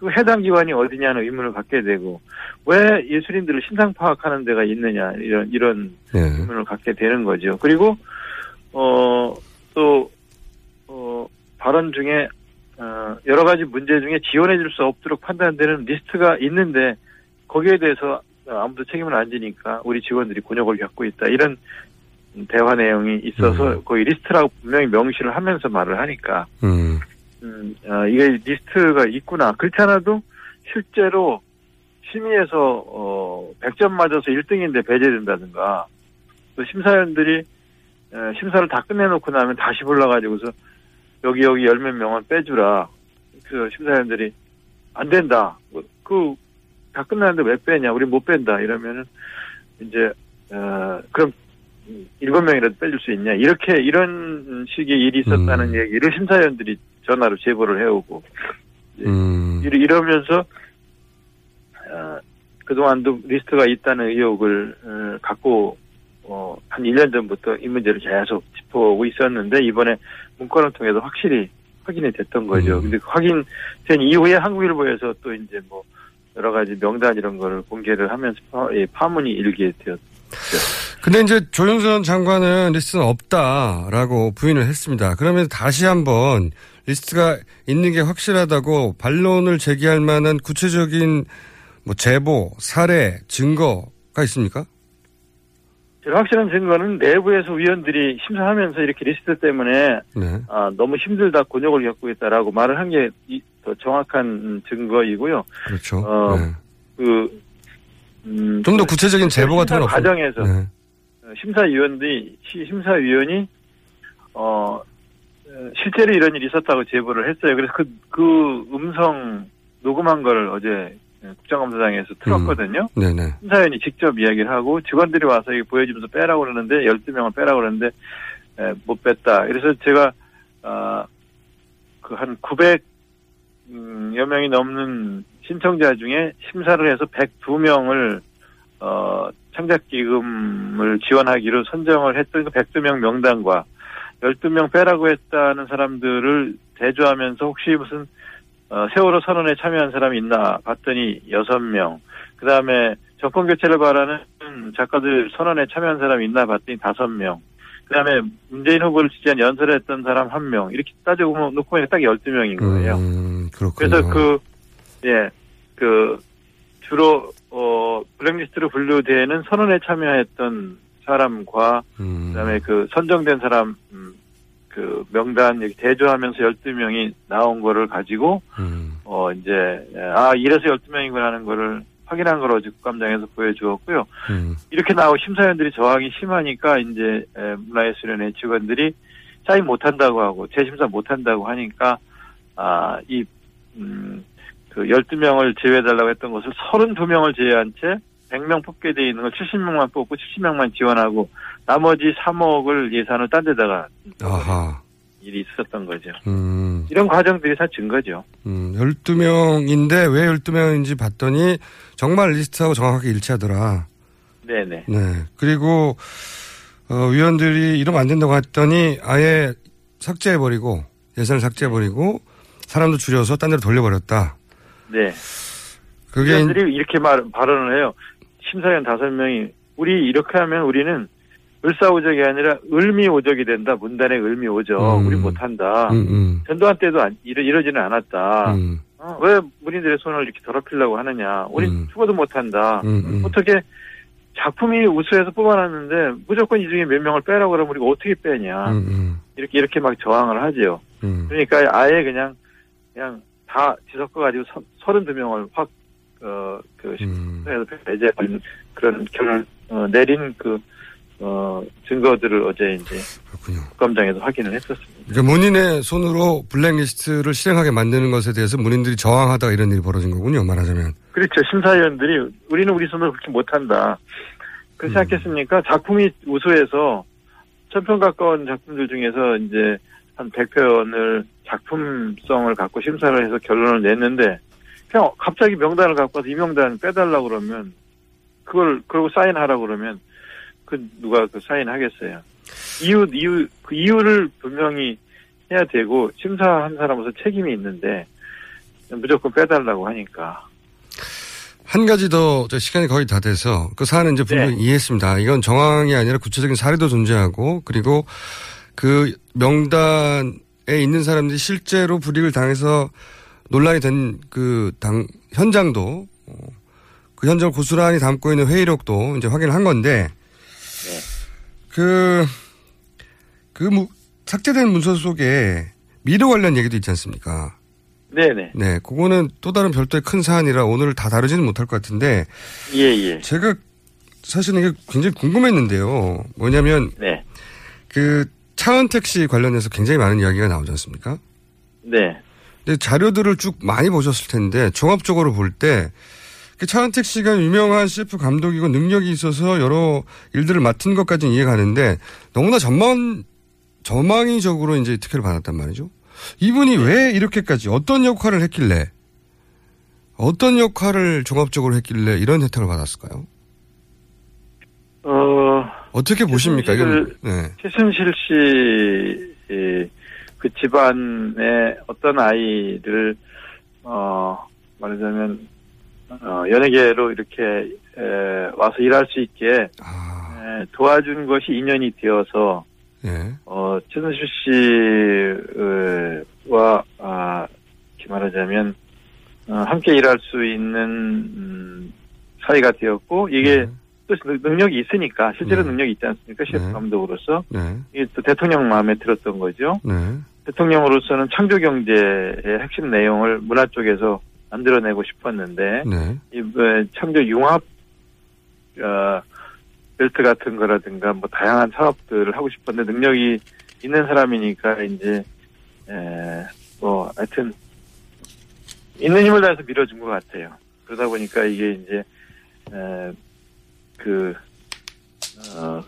그 해당 기관이 어디냐는 의문을 갖게 되고 왜 예술인들을 신상 파악하는 데가 있느냐 이런 이런 네. 의문을 갖게 되는 거죠. 그리고 어또 어, 발언 중에 어, 여러 가지 문제 중에 지원해 줄 수 없도록 판단되는 리스트가 있는데 거기에 대해서 아무도 책임을 안 지니까 우리 직원들이 곤욕을 겪고 있다 이런 대화 내용이 있어서 음. 거기 리스트라고 분명히 명시를 하면서 말을 하니까 음. 음, 아, 이게 리스트가 있구나. 그렇지 않아도 실제로 심의에서 어, 100점 맞아서 1등인데 배제된다든가 또 심사위원들이 에, 심사를 다 끝내놓고 나면 다시 불러가지고서 여기 여기 열 몇 명은 빼주라. 그 심사위원들이 안 된다. 그 다 끝났는데 왜 빼냐? 우리 못 뺀다. 이러면은 이제 어, 그럼 일곱 명이라도 빼줄 수 있냐? 이렇게 이런 식의 일이 있었다는 음. 얘기를 심사위원들이 전화로 제보를 해오고 음. 이러- 이러면서 어, 그동안도 리스트가 있다는 의혹을 어, 갖고 어, 한 1년 전부터 이 문제를 계속 짚어오고 있었는데 이번에 문건을 통해서 확실히 확인이 됐던 거죠. 음. 근데 그 확인된 이후에 한국일보에서 또 이제 뭐 여러 가지 명단 이런 거를 공개를 하면서 파, 예, 파문이 일게 되었. 근데 이제 조윤선 장관은 리스트는 없다라고 부인을 했습니다. 그러면 다시 한번 리스트가 있는 게 확실하다고 반론을 제기할 만한 구체적인 뭐 제보, 사례, 증거가 있습니까? 확실한 증거는 내부에서 위원들이 심사하면서 이렇게 리스트 때문에 네. 아, 너무 힘들다 곤욕을 겪고 있다라고 말을 한 게 더 정확한 음, 증거이고요. 그렇죠. 어, 네. 그 음, 좀더그 구체적인 제보 같은 건. 과정에서 네. 어, 심사위원들이 시- 심사위원이 어 어, 실제로 이런 일이 있었다고 제보를 했어요. 그래서 그, 그 음성 녹음한 걸 어제 국정감사장에서 틀었거든요. 네네. 심사위원이 직접 이야기를 하고 직원들이 와서 이거 보여주면서 빼라고 그러는데 12명을 빼라고 그러는데 에, 못 뺐다. 그래서 제가 아, 그한 900여 명이 넘는 신청자 중에 심사를 해서 102명을 어, 창작기금을 지원하기로 선정을 했던 그 102명 명단과 12명 빼라고 했다는 사람들을 대조하면서 혹시 무슨 어, 세월호 선언에 참여한 사람이 있나 봤더니 6명. 그 다음에 정권 교체를 바라는 작가들 선언에 참여한 사람이 있나 봤더니 5명. 그 다음에 문재인 후보를 지지한 연설했던 사람 1명. 이렇게 따져보면 놓고 보니까 딱 12명인 거예요. 음. 그래서 그, 예, 그, 주로, 어, 블랙리스트로 분류되는 선언에 참여했던 사람과, 음, 그 다음에 그 선정된 사람, 음, 그 명단 이렇게 대조하면서 12명이 나온 거를 가지고, 음, 어, 이제, 아, 이래서 12명이구나 하는 거를 확인한 걸 어제 국감장에서 보여주었고요. 음, 이렇게 나오고 심사위원들이 저항이 심하니까 이제 에, 문화예술위원회 직원들이 사인 못한다고 하고 재심사 못한다고 하니까 아이 음, 그 12명을 제외해달라고 했던 것을 32명을 제외한 채 100명 뽑게 돼 있는 걸 70명만 뽑고 70명만 지원하고 나머지 3억을 예산을 딴 데다가 아하, 일이 있었던 거죠. 음, 이런 과정들이 다 증거죠. 음, 12명인데 왜 12명인지 봤더니 정말 리스트하고 정확하게 일치하더라. 네네. 네. 그리고, 어, 위원들이 이러면 안 된다고 했더니 아예 삭제해버리고, 예산을 삭제해버리고, 사람도 줄여서 딴 데로 돌려버렸다. 네. 그게, 위원들이 이렇게 말, 발언을 해요. 심사위원 다섯 명이 우리 이렇게 하면 우리는 을사오적이 아니라 을미오적이 된다. 문단의 을미오적. 음. 우리 못한다. 음, 음, 전두환 때도 안, 이러, 이러지는 않았다. 음, 어, 왜 문인들의 손을 이렇게 더럽히려고 하느냐. 우리 음. 죽어도 못한다. 음, 음. 어떻게 작품이 우수해서 뽑아놨는데 무조건 이 중에 몇 명을 빼라고 그러면 우리가 어떻게 빼냐. 이렇게 이렇게 막 저항을 하지요. 음. 그러니까 아예 그냥 그냥 다 뒤섞어가지고 32명을 확 어, 그 음. 심사에서 배제하는 그런 결을 어, 내린 그 어, 증거들을 어제 이제 그렇군요. 국감장에서 확인을 했었습니다. 그러니까 문인의 손으로 블랙리스트를 실행하게 만드는 것에 대해서 문인들이 저항하다가 이런 일이 벌어진 거군요. 말하자면. 그렇죠. 심사위원들이 우리는 우리 손으로 그렇게 못한다. 그렇지 음. 않겠습니까? 작품이 우수해서 천편 가까운 작품들 중에서 이제 한 100편을 작품성을 갖고 심사를 해서 결론을 냈는데 그냥 갑자기 명단을 갖고 와서 이 명단 빼달라고 그러면 그걸 그러고 사인하라고 그러면 그 누가 그 사인하겠어요. 이유 이유 그 이유를 분명히 해야 되고 심사한 사람으로서 책임이 있는데 무조건 빼달라고 하니까 한 가지 더, 저 시간이 거의 다 돼서 그 사안은 이제 분명히 네. 이해했습니다. 이건 정황이 아니라 구체적인 사례도 존재하고 그리고 그 명단에 있는 사람들이 실제로 불이익을 당해서 논란이 된 그 당, 현장도 어, 그 현장을 고스란히 담고 있는 회의록도 이제 확인을 한 건데 그, 그 무- 삭제된 문서 속에 미로 관련 얘기도 있지 않습니까? 네네 네, 그거는 또 다른 별도의 큰 사안이라 오늘 다 다루지는 못할 것 같은데 예 예 제가 사실은 이게 굉장히 궁금했는데요. 뭐냐면 네 그 차은택 씨 관련해서 굉장히 많은 이야기가 나오지 않습니까? 네. 근데 자료들을 쭉 많이 보셨을 텐데 종합적으로 볼때그 차은택 씨가 유명한 CF 감독이고 능력이 있어서 여러 일들을 맡은 것까지는 이해가는데 너무나 전망 전망이적으로 이제 특혜를 받았단 말이죠. 이분이 왜 이렇게까지 어떤 역할을 했길래 어떤 역할을 종합적으로 했길래 이런 혜택을 받았을까요? 어, 어떻게 보십니까? 이건 네. 최순실 씨, 그 집안의 어떤 아이를, 어, 말하자면, 어, 연예계로 이렇게, 에, 와서 일할 수 있게, 에, 도와준 것이 인연이 되어서, 예. 어, 최순실 씨와, 아, 이렇게 말하자면, 어, 함께 일할 수 있는, 음, 사이가 되었고, 이게 또 능력이 있으니까, 실제로 네. 능력이 있지 않습니까? 셰프 네. 감독으로서. 네. 이게 또 대통령 마음에 들었던 거죠. 네. 대통령으로서는 창조 경제의 핵심 내용을 문화 쪽에서 만들어내고 싶었는데, 네. 이 뭐, 창조 융합 어, 벨트 같은 거라든가 뭐 다양한 사업들을 하고 싶었는데 능력이 있는 사람이니까 이제 에, 뭐 하여튼 있는 힘을 다해서 밀어준 것 같아요. 그러다 보니까 이게 이제 에, 그 어,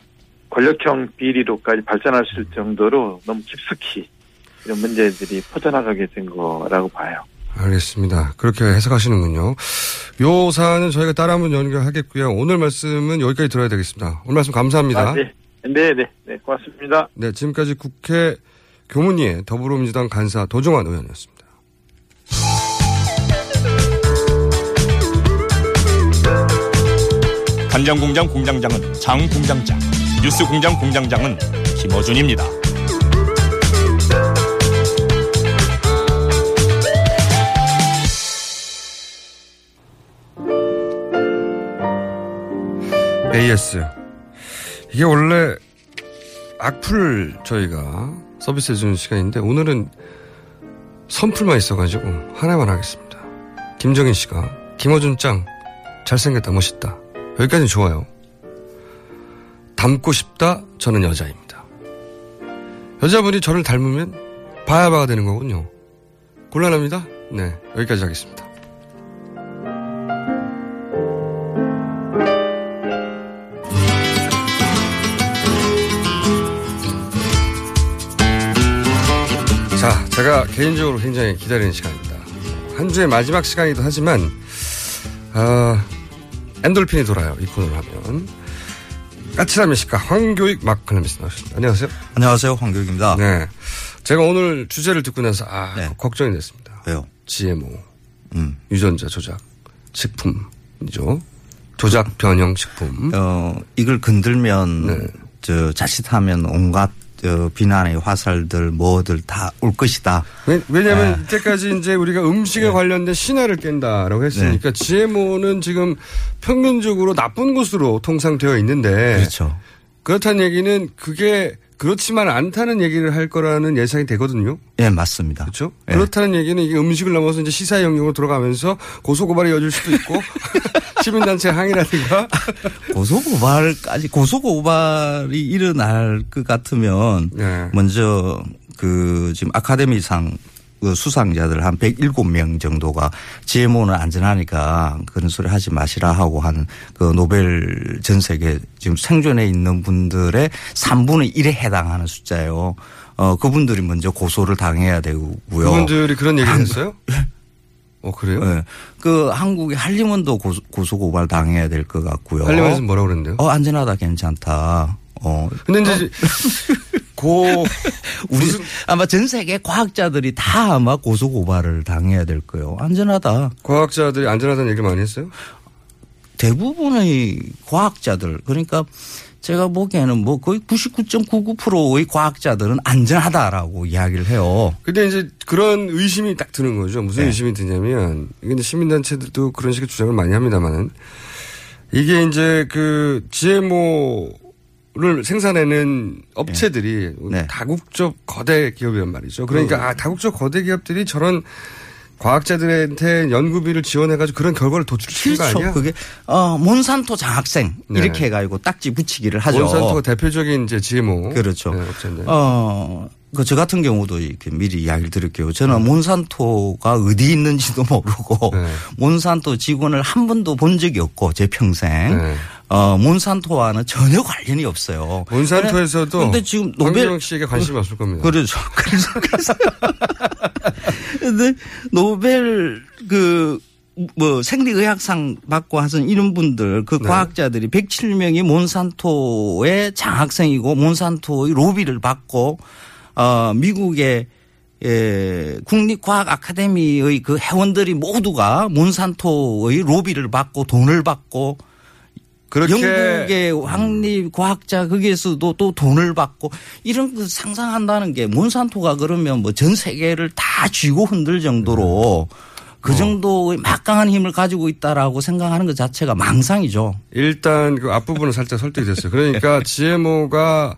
권력형 비리로까지 발전할 수 있을 정도로 너무 깊숙이 이런 문제들이 퍼져나가게 된 거라고 봐요. 알겠습니다. 그렇게 해석하시는군요. 요 사안은 저희가 따라 한번 연결하겠고요. 오늘 말씀은 여기까지 들어야 되겠습니다. 오늘 말씀 감사합니다. 아, 네. 네, 네, 네, 고맙습니다. 네, 지금까지 국회 교문위의 더불어민주당 간사 도종환 의원이었습니다. 간장공장 공장장은 장 공장장, 뉴스 공장 공장장은 김어준입니다. AS. 이게 원래 악플 저희가 서비스 해주는 시간인데 오늘은 선풀만 있어가지고 하나만 하겠습니다. 김정인 씨가 김어준 짱 잘생겼다 멋있다 여기까지 좋아요. 닮고 싶다 저는 여자입니다. 여자분이 저를 닮으면 바야바가 되는 거군요. 곤란합니다. 네 여기까지 하겠습니다. 자, 제가 개인적으로 굉장히 기다리는 시간입니다. 한 주의 마지막 시간이기도 하지만, 아, 엔돌핀이 돌아요. 이 코너를 하면. 까칠한 미식가 황교익 마크컬럼니스트 나오셨습니다. 안녕하세요. 안녕하세요. 황교익입니다. 네. 제가 오늘 주제를 듣고 나서, 아, 네. 걱정이 됐습니다. 왜요? GMO. 음. 유전자 조작. 식품이죠. 조작 변형 식품. 어, 이걸 건들면, 네. 저, 자칫하면 온갖, 저, 비난의 화살들, 뭐들 다 올 것이다. 왜, 왜냐면 네. 이때까지 이제 우리가 음식에 관련된 신화를 깬다라고 했으니까 GMO는 지금 평균적으로 나쁜 것으로 통상되어 있는데 그렇죠. 그렇다는 얘기는 그게 그렇지만 않다는 얘기를 할 거라는 예상이 되거든요. 예, 맞습니다. 그렇죠? 예. 그렇다는 얘기는 이게 음식을 넘어서 이제 시사 영역으로 들어가면서 고소고발이 이어질 수도 있고 시민단체 항의라든가 고소고발까지, 고소고발이 일어날 것 같으면, 네. 먼저, 그, 지금 아카데미상, 그 수상자들 한 107명 정도가 GMO는 안전하니까 그런 소리 하지 마시라 하고 한 그 노벨 전 세계 지금 생존해 있는 분들의 3분의 1에 해당하는 숫자예요. 어, 그분들이 먼저 고소를 당해야 되고요. 그분들이 그런 얘기를 한- 했어요? 어 그래요? 예. 그 한국의 한림원도 고소, 고소 고발 당해야 될 것 같고요. 한림원에서 뭐라고 그랬는데요? 어, 안전하다, 괜찮다. 어. 근데 이제 고 우리 아마 전 세계 과학자들이 다 아마 고소 고발을 당해야 될 거예요. 안전하다. 과학자들이 안전하다는 얘기를 많이 했어요? 대부분의 과학자들 그러니까 제가 보기에는 뭐 거의 99.99%의 과학자들은 안전하다라고 이야기를 해요. 근데 이제 그런 의심이 딱 드는 거죠. 무슨 네. 의심이 드냐면, 이제 시민단체들도 그런 식의 주장을 많이 합니다만은, 이게 이제 그 GMO 를 생산해낸 업체들이 네. 다국적 거대 기업이란 말이죠. 그러니까 아, 다국적 거대 기업들이 저런 과학자들한테 연구비를 지원해가지고 그런 결과를 도출시킨 거 그렇죠. 아니야? 그게 어 몬산토 장학생 네. 이렇게 해가지고 딱지 붙이기를 하죠. 몬산토가 대표적인 이제 GMO. 그렇죠. 네, 업체인데. 어, 그저 같은 경우도 이렇게 미리 이야기를 드릴게요. 저는 몬산토가 어디 있는지도 모르고 네. 몬산토 직원을 한 번도 본 적이 없고 제 평생 네. 어, 몬산토와는 전혀 관련이 없어요. 몬산토에서도 근데 지금 노벨 씨에게 관심이 없을 겁니다. 그렇죠. 그래서 그래서 근데 노벨 그 뭐 생리의학상 받고 하신 이런 분들 그 네. 과학자들이 107명이 몬산토의 장학생이고 몬산토의 로비를 받고 어 미국의 예, 국립과학 아카데미의 그 회원들이 모두가 몬산토의 로비를 받고 돈을 받고 영국의 왕립 과학자 거기에서도 또 돈을 받고 이런 그 상상한다는 게 몬산토가 그러면 뭐 전 세계를 다 쥐고 흔들 정도로 네. 그 정도의 막강한 힘을 가지고 있다라고 생각하는 것 자체가 망상이죠. 일단 그 앞부분은 살짝 설득이 됐어요. 그러니까 GMO가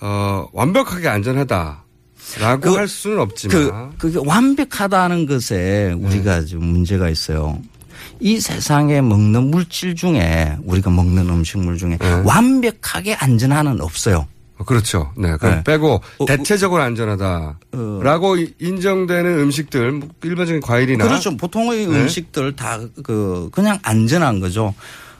어, 완벽하게 안전하다 라고 그- 할 수는 그, 없지만 그게 완벽하다는 것에 우리가 네. 좀 문제가 있어요. 이 세상에 먹는 물질 중에 우리가 먹는 음식물 중에 네. 완벽하게 안전한은 없어요. 어, 그렇죠. 네, 그럼 네. 빼고 어, 대체적으로 안전하다라고 이- 인정되는 음식들, 뭐 일반적인 과일이나 그렇죠. 보통의 네. 음식들 다 그 그냥 안전한 거죠.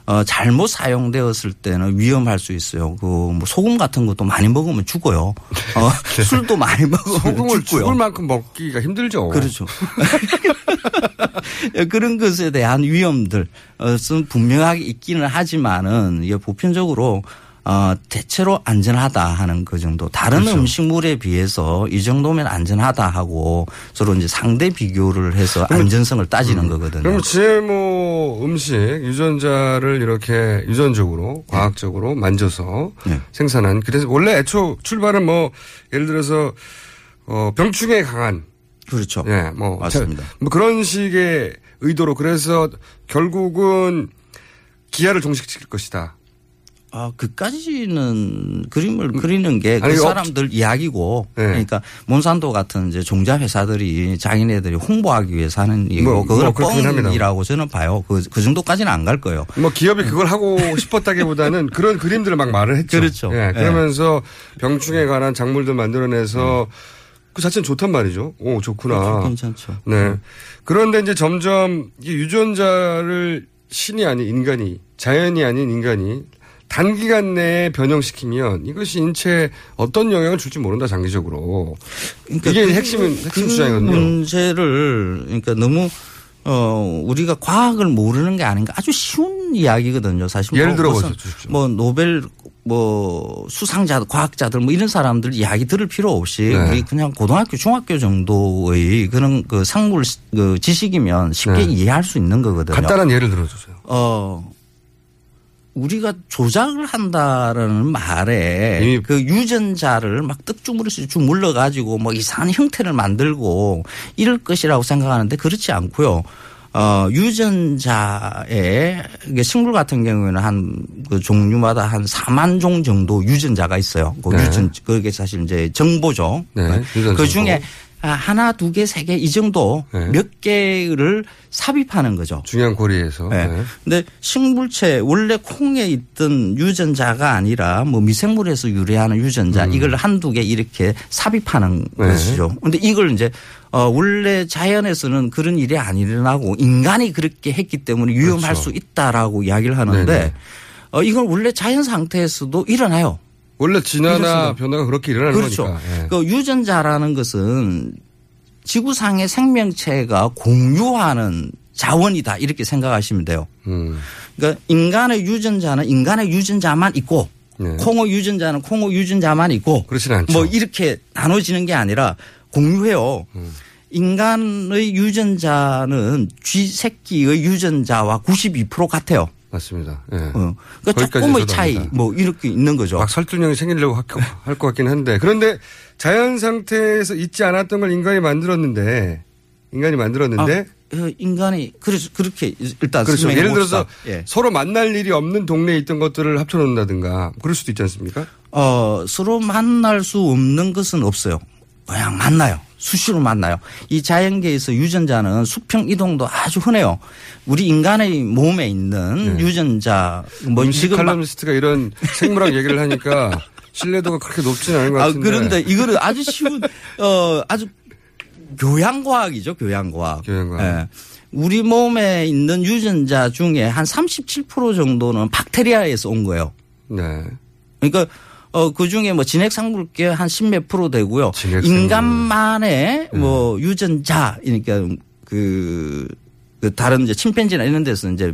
어, 잘못 사용되었을 때는 위험할 수 있어요. 그 뭐 소금 같은 것도 많이 먹으면 죽어요. 어, 술도 많이 먹으면 네. 소금을 죽고요. 죽을 만큼 먹기가 힘들죠. 그렇죠. 그런 것에 대한 위험들, 은 분명하게 있기는 하지만은, 보편적으로, 어, 대체로 안전하다 하는 그 정도. 다른 그렇죠. 음식물에 비해서 이 정도면 안전하다 하고 서로 이제 상대 비교를 해서 안전성을 따지는 거거든요. 그럼 GMO 음식 유전자를 이렇게 유전적으로 과학적으로 만져서 네. 생산한 그래서 원래 애초 출발은 뭐 예를 들어서 어 병충해에 강한 그렇죠. 예, 뭐 맞습니다. 자, 뭐 그런 식의 의도로 그래서 결국은 기아를 종식시킬 것이다. 아, 그까지는 그림을 그리는 게그 음. 사람들 이야기고 네. 그러니까 몬산도 같은 이제 종자 회사들이 자기네들이 홍보하기 위해서 하는 얘기고 뭐, 그걸 뭐. 뻥이라고 저는 봐요. 그, 그 정도까지는 안 갈 거예요. 뭐 기업이 그걸 하고 싶었다기보다는 그런 그림들을 막 말을 했죠. 그렇죠. 예, 예. 그러면서 병충해에 관한 작물들 만들어내서 그 자체는 좋단 말이죠. 오, 좋구나. 그렇죠. 괜찮죠. 네. 그런데 이제 점점 이 유전자를 신이 아닌 인간이 자연이 아닌 인간이 단기간 내에 변형시키면 이것이 인체에 어떤 영향을 줄지 모른다 장기적으로. 그러니까 이게 그- 핵심은 핵심 그 주장이거든요. 문제를 그러니까 너무 어 우리가 과학을 모르는 게 아닌가 아주 쉬운 이야기거든요. 사실 예를 뭐 들어 무슨 보십시오. 뭐 노벨 뭐 수상자 과학자들 뭐 이런 사람들 이야기 들을 필요 없이 네. 우리 그냥 고등학교 중학교 정도의 그런 그 상물 그 지식이면 쉽게 네. 이해할 수 있는 거거든요. 간단한 예를 들어주세요. 어 우리가 조작을 한다라는 말에 그 유전자를 막 떡주무리씩 쭉 물러 가지고 뭐 이상한 형태를 만들고 이럴 것이라고 생각하는데 그렇지 않고요. 어, 유전자에 이게 식물 같은 경우에는 한 그 종류마다 한 4만 종 정도 유전자가 있어요. 그 네. 유전 그게 사실 이제 정보죠. 네, 그 정보. 중에 아, 하나, 두 개, 세 개 이 정도 네. 몇 개를 삽입하는 거죠. 중요한 고리에서. 네. 네. 근데 식물체 원래 콩에 있던 유전자가 아니라 뭐 미생물에서 유래하는 유전자 이걸 한두 개 이렇게 삽입하는 음. 네. 것이죠. 근데 이걸 이제 어 원래 자연에서는 그런 일이 안 일어나고 인간이 그렇게 했기 때문에 위험할 그렇죠. 수 있다라고 이야기를 하는데 네네. 어 이건 원래 자연 상태에서도 일어나요. 원래 진화나 변화가 그렇게 일어나는 그렇죠. 거니까. 예. 그 유전자라는 것은 지구상의 생명체가 공유하는 자원이다 이렇게 생각하시면 돼요. 음. 그러니까 인간의 유전자는 인간의 유전자만 있고 네. 콩의 유전자는 콩의 유전자만 있고 그렇진 않죠. 뭐 이렇게 나눠지는 게 아니라 공유해요. 음. 인간의 유전자는 쥐 새끼의 유전자와 92% 같아요. 맞습니다. 예. 어. 그러니까 조금의 차이 압니다. 뭐 이렇게 있는 거죠. 막 설득력이 생기려고 할 것 같긴 한데 그런데 자연 상태에서 있지 않았던 걸 인간이 만들었는데 인간이 만들었는데 아, 어, 인간이 그래서 그렇게 일단 그렇죠. 예를 들어서. 예. 서로 만날 일이 없는 동네에 있던 것들을 합쳐놓는다든가 그럴 수도 있지 않습니까? 어, 서로 만날 수 없는 것은 없어요. 그냥 만나요. 수시로 만나요. 이 자연계에서 유전자는 수평 이동도 아주 흔해요. 우리 인간의 몸에 있는 유전자 뭐 네. 지금 막- 칼럼니스트가 이런 생물학 얘기를 하니까 신뢰도가 그렇게 높지는 않은 것 아, 같은데. 그런데 이거는 아주 쉬운 어 아주 교양과학이죠, 교양과학. 교양과학. 예. 우리 몸에 있는 유전자 중에 한 37% 정도는 박테리아에서 온 거예요. 네. 그러니까 어, 그 중에 뭐 진핵상물계 한 십몇 프로 되고요. 인간만의 네. 뭐 유전자, 그러니까 그, 그 다른 이제 침팬지나 이런 데서 이제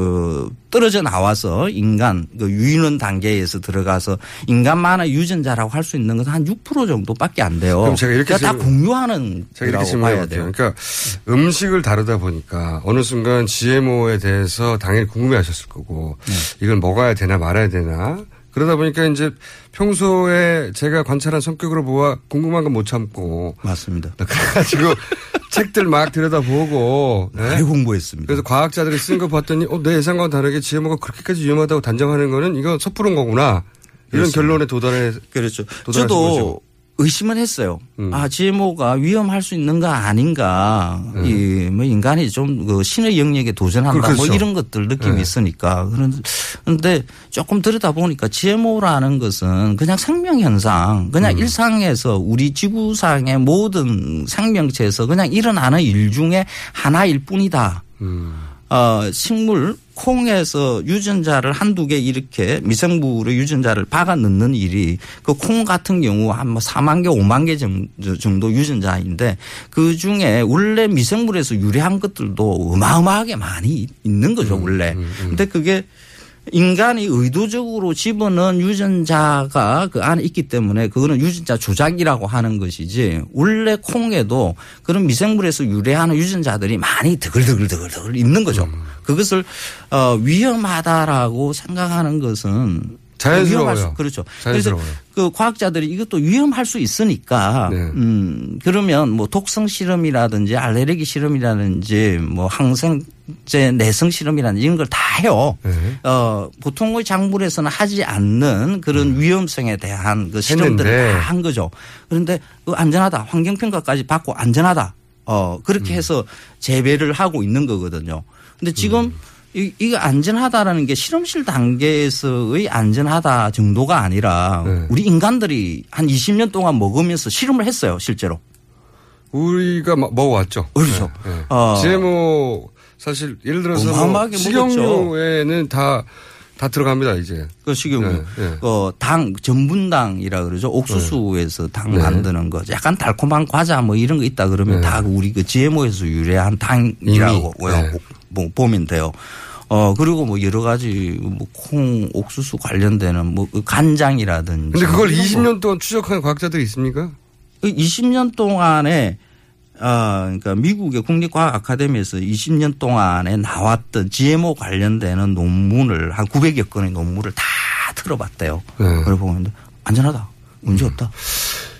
어, 떨어져 나와서 인간 그 유인원 단계에서 들어가서 인간만의 유전자라고 할 수 있는 것은 한 6% 정도밖에 안 돼요. 그럼 제가 이렇게 그러니까 다 공유하는 제가 이렇게 거라고 질문해 봐야 볼게요. 돼요. 그러니까 음식을 다루다 보니까 어느 순간 GMO에 대해서 당연히 궁금해 하셨을 거고 네. 이걸 먹어야 되나 말아야 되나 그러다 보니까 이제 평소에 제가 관찰한 성격으로 보아 궁금한 건 못 참고 맞습니다. 그래가지고 책들 막 들여다보고 네? 많이 공부했습니다. 그래서 과학자들이 쓴 거 봤더니 어, 내 예상과는 다르게 GMO가 그렇게까지 위험하다고 단정하는 거는 이거 섣부른 거구나 이런 그렇습니다. 결론에 도달해 그렇죠. 저도 거죠. 의심은 했어요. 음. 아, GMO가 위험할 수 있는 거 아닌가. 음. 이, 뭐, 인간이 좀, 그, 신의 영역에 도전한다. 그렇죠. 뭐, 이런 것들 느낌이 네. 있으니까. 그런, 근데 조금 들여다 보니까 GMO라는 것은 그냥 생명현상, 그냥 음. 일상에서 우리 지구상의 모든 생명체에서 그냥 일어나는 일 중에 하나일 뿐이다. 음. 어, 식물 콩에서 유전자를 한두 개 이렇게 미생물의 유전자를 박아 넣는 일이 그 콩 같은 경우 한 뭐 4만 개, 5만 개 정도, 유전자인데 그 중에 원래 미생물에서 유래한 것들도 어마어마하게 많이 있는 거죠, 원래. 근데 그게 인간이 의도적으로 집어넣은 유전자가 그 안에 있기 때문에 그거는 유전자 조작이라고 하는 것이지 원래 콩에도 그런 미생물에서 유래하는 유전자들이 많이 드글드글드글드글 있는 거죠. 음. 그것을 어 위험하다라고 생각하는 것은 자연스러워요. 위험할 수- 그렇죠. 자연스러워요. 그래서 그 과학자들이 이것도 위험할 수 있으니까 네. 음 그러면 뭐 독성 실험이라든지 알레르기 실험이라든지 뭐 항생 제 내성 실험이라든지 이런 걸 다 해요. 네. 어 보통의 작물에서는 하지 않는 그런 위험성에 대한 그 실험들을 음. 다한 거죠. 그런데 그 안전하다 환경 평가까지 받고 안전하다. 어 음. 그렇게 해서 재배를 하고 있는 거거든요. 근데 지금 음. 이, 이거 안전하다라는 게 실험실 단계에서의 안전하다 정도가 아니라 네. 우리 인간들이 한 20년 동안 먹으면서 실험을 했어요, 실제로. 우리가 마- 먹어왔죠. 그렇죠. 네, 네. 어. GMO 사실 예를 들어서 뭐 식용유에는 다, 다 들어갑니다, 이제. 그 식용유. 네, 네. 어, 당, 전분당이라 그러죠. 옥수수에서 당 네. 만드는 거. 약간 달콤한 과자 뭐 이런 거 있다 그러면 네. 다 우리 그 GMO에서 유래한 당이라고 이미, 네. 뭐 보면 돼요. 어, 그리고 뭐 여러 가지 뭐 콩, 옥수수 관련되는 뭐그 간장이라든지. 근데 그걸 이런 거. 20년 동안 추적한 과학자들이 있습니까? 20년 동안에 어, 그러니까 미국의 국립과학 아카데미에서 20년 동안에 나왔던 GMO 관련되는 논문을 한 900여 건의 논문을 다 들어봤대요. 네. 그걸 보면 안전하다. 문제 없다.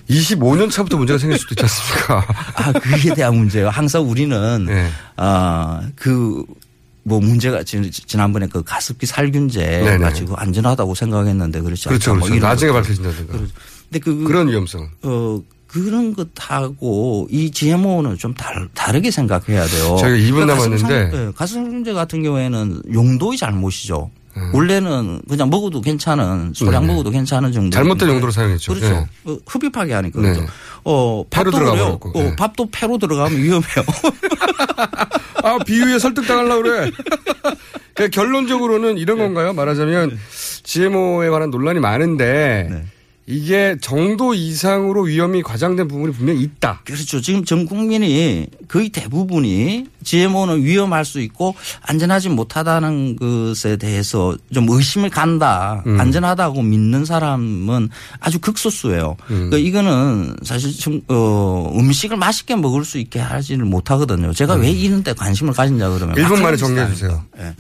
25년 차부터 문제가 생길 수도 있지 않습니까? 아, 그에 대한 문제예요. 항상 우리는 네. 어, 그, 뭐 문제가 지- 지난번에 그 가습기 살균제 네네. 가지고 안전하다고 생각했는데 그렇지 그렇죠, 않다. 뭐 그렇죠. 나중에. 밝혀진다든가. 근데 그 그런 위험성. 어 그런 것하고 이 GMO는 좀 다르, 다르게 생각해야 돼요. 저희가 2분 그러니까 남았는데. 가슴- 예, 가슴살균제 같은 경우에는 용도의 잘못이죠. 원래는 그냥 먹어도 괜찮은 소량 음. 네네. 먹어도 괜찮은 정도. 잘못된 용도로 사용했죠. 그렇죠. 네. 어, 흡입하게 하니까 네. 그렇죠. 어 폐로 밥도 들어가 그래요. 어, 네. 밥도 폐로 들어가면 위험해요. 아, 비유에 설득당하려고 그래. 그러니까 결론적으로는 이런 건가요? 말하자면 GMO에 관한 논란이 많은데 네. 이게 정도 이상으로 위험이 과장된 부분이 분명히 있다. 그렇죠. 지금 전 국민이 거의 대부분이 GMO는 위험할 수 있고 안전하지 못하다는 것에 대해서 좀 의심을 간다. 음. 안전하다고 믿는 사람은 아주 극소수예요. 음. 그러니까 이거는 사실 좀, 어, 음식을 맛있게 먹을 수 있게 하지를 못하거든요. 제가 왜 이런 데 관심을 가진다 그러면. 1분 음. 만에 정리해. 주세요. 예.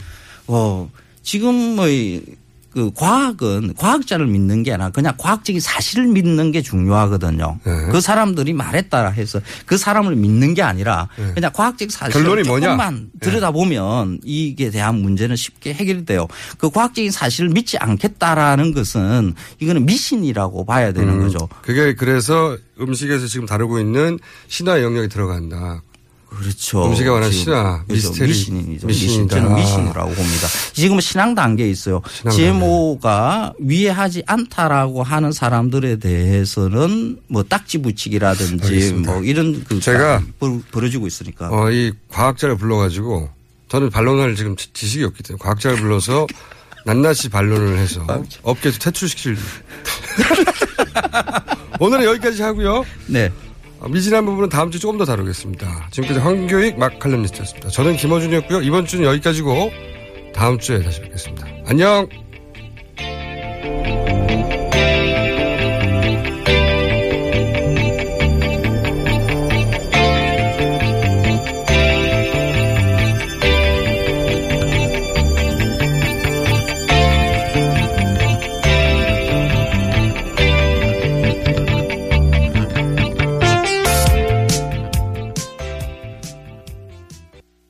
어, 지금의 그 과학은 과학자를 믿는 게 아니라 그냥 과학적인 사실을 믿는 게 중요하거든요. 네. 그 사람들이 말했다라 해서 그 사람을 믿는 게 아니라 네. 그냥 과학적 사실을 결론이? 조금만 들여다보면 이게 대한 문제는 쉽게 해결돼요. 그 과학적인 사실을 믿지 않겠다라는 것은 이거는 미신이라고 봐야 되는 음, 거죠. 그게 그래서 음식에서 지금 다루고 있는 신화 영역이 들어간다. 그렇죠. 음식에 관한 지금 신화. 미스테리. 미신이죠. 미신. 저는 미신이라고 봅니다. 지금은 신앙 단계에 있어요. 신앙 GMO가 위해하지 않다라고 하는 사람들에 대해서는 뭐 딱지 붙이기라든지 알겠습니다. 뭐 이런 그 제가 벌- 벌어지고 있으니까. 어, 이 과학자를 불러가지고 저는 반론할 지금 지- 지식이 없기 때문에 과학자를 불러서 낱낱이 반론을 해서 업계에서 퇴출시킬. 오늘은 여기까지 하고요. 네. 어, 미진한 부분은 다음 주에 조금 더 다루겠습니다. 지금까지 황교익 막 칼럼니스트였습니다. 저는 김어준이었고요. 이번 주는 여기까지고 다음 주에 다시 뵙겠습니다. 안녕!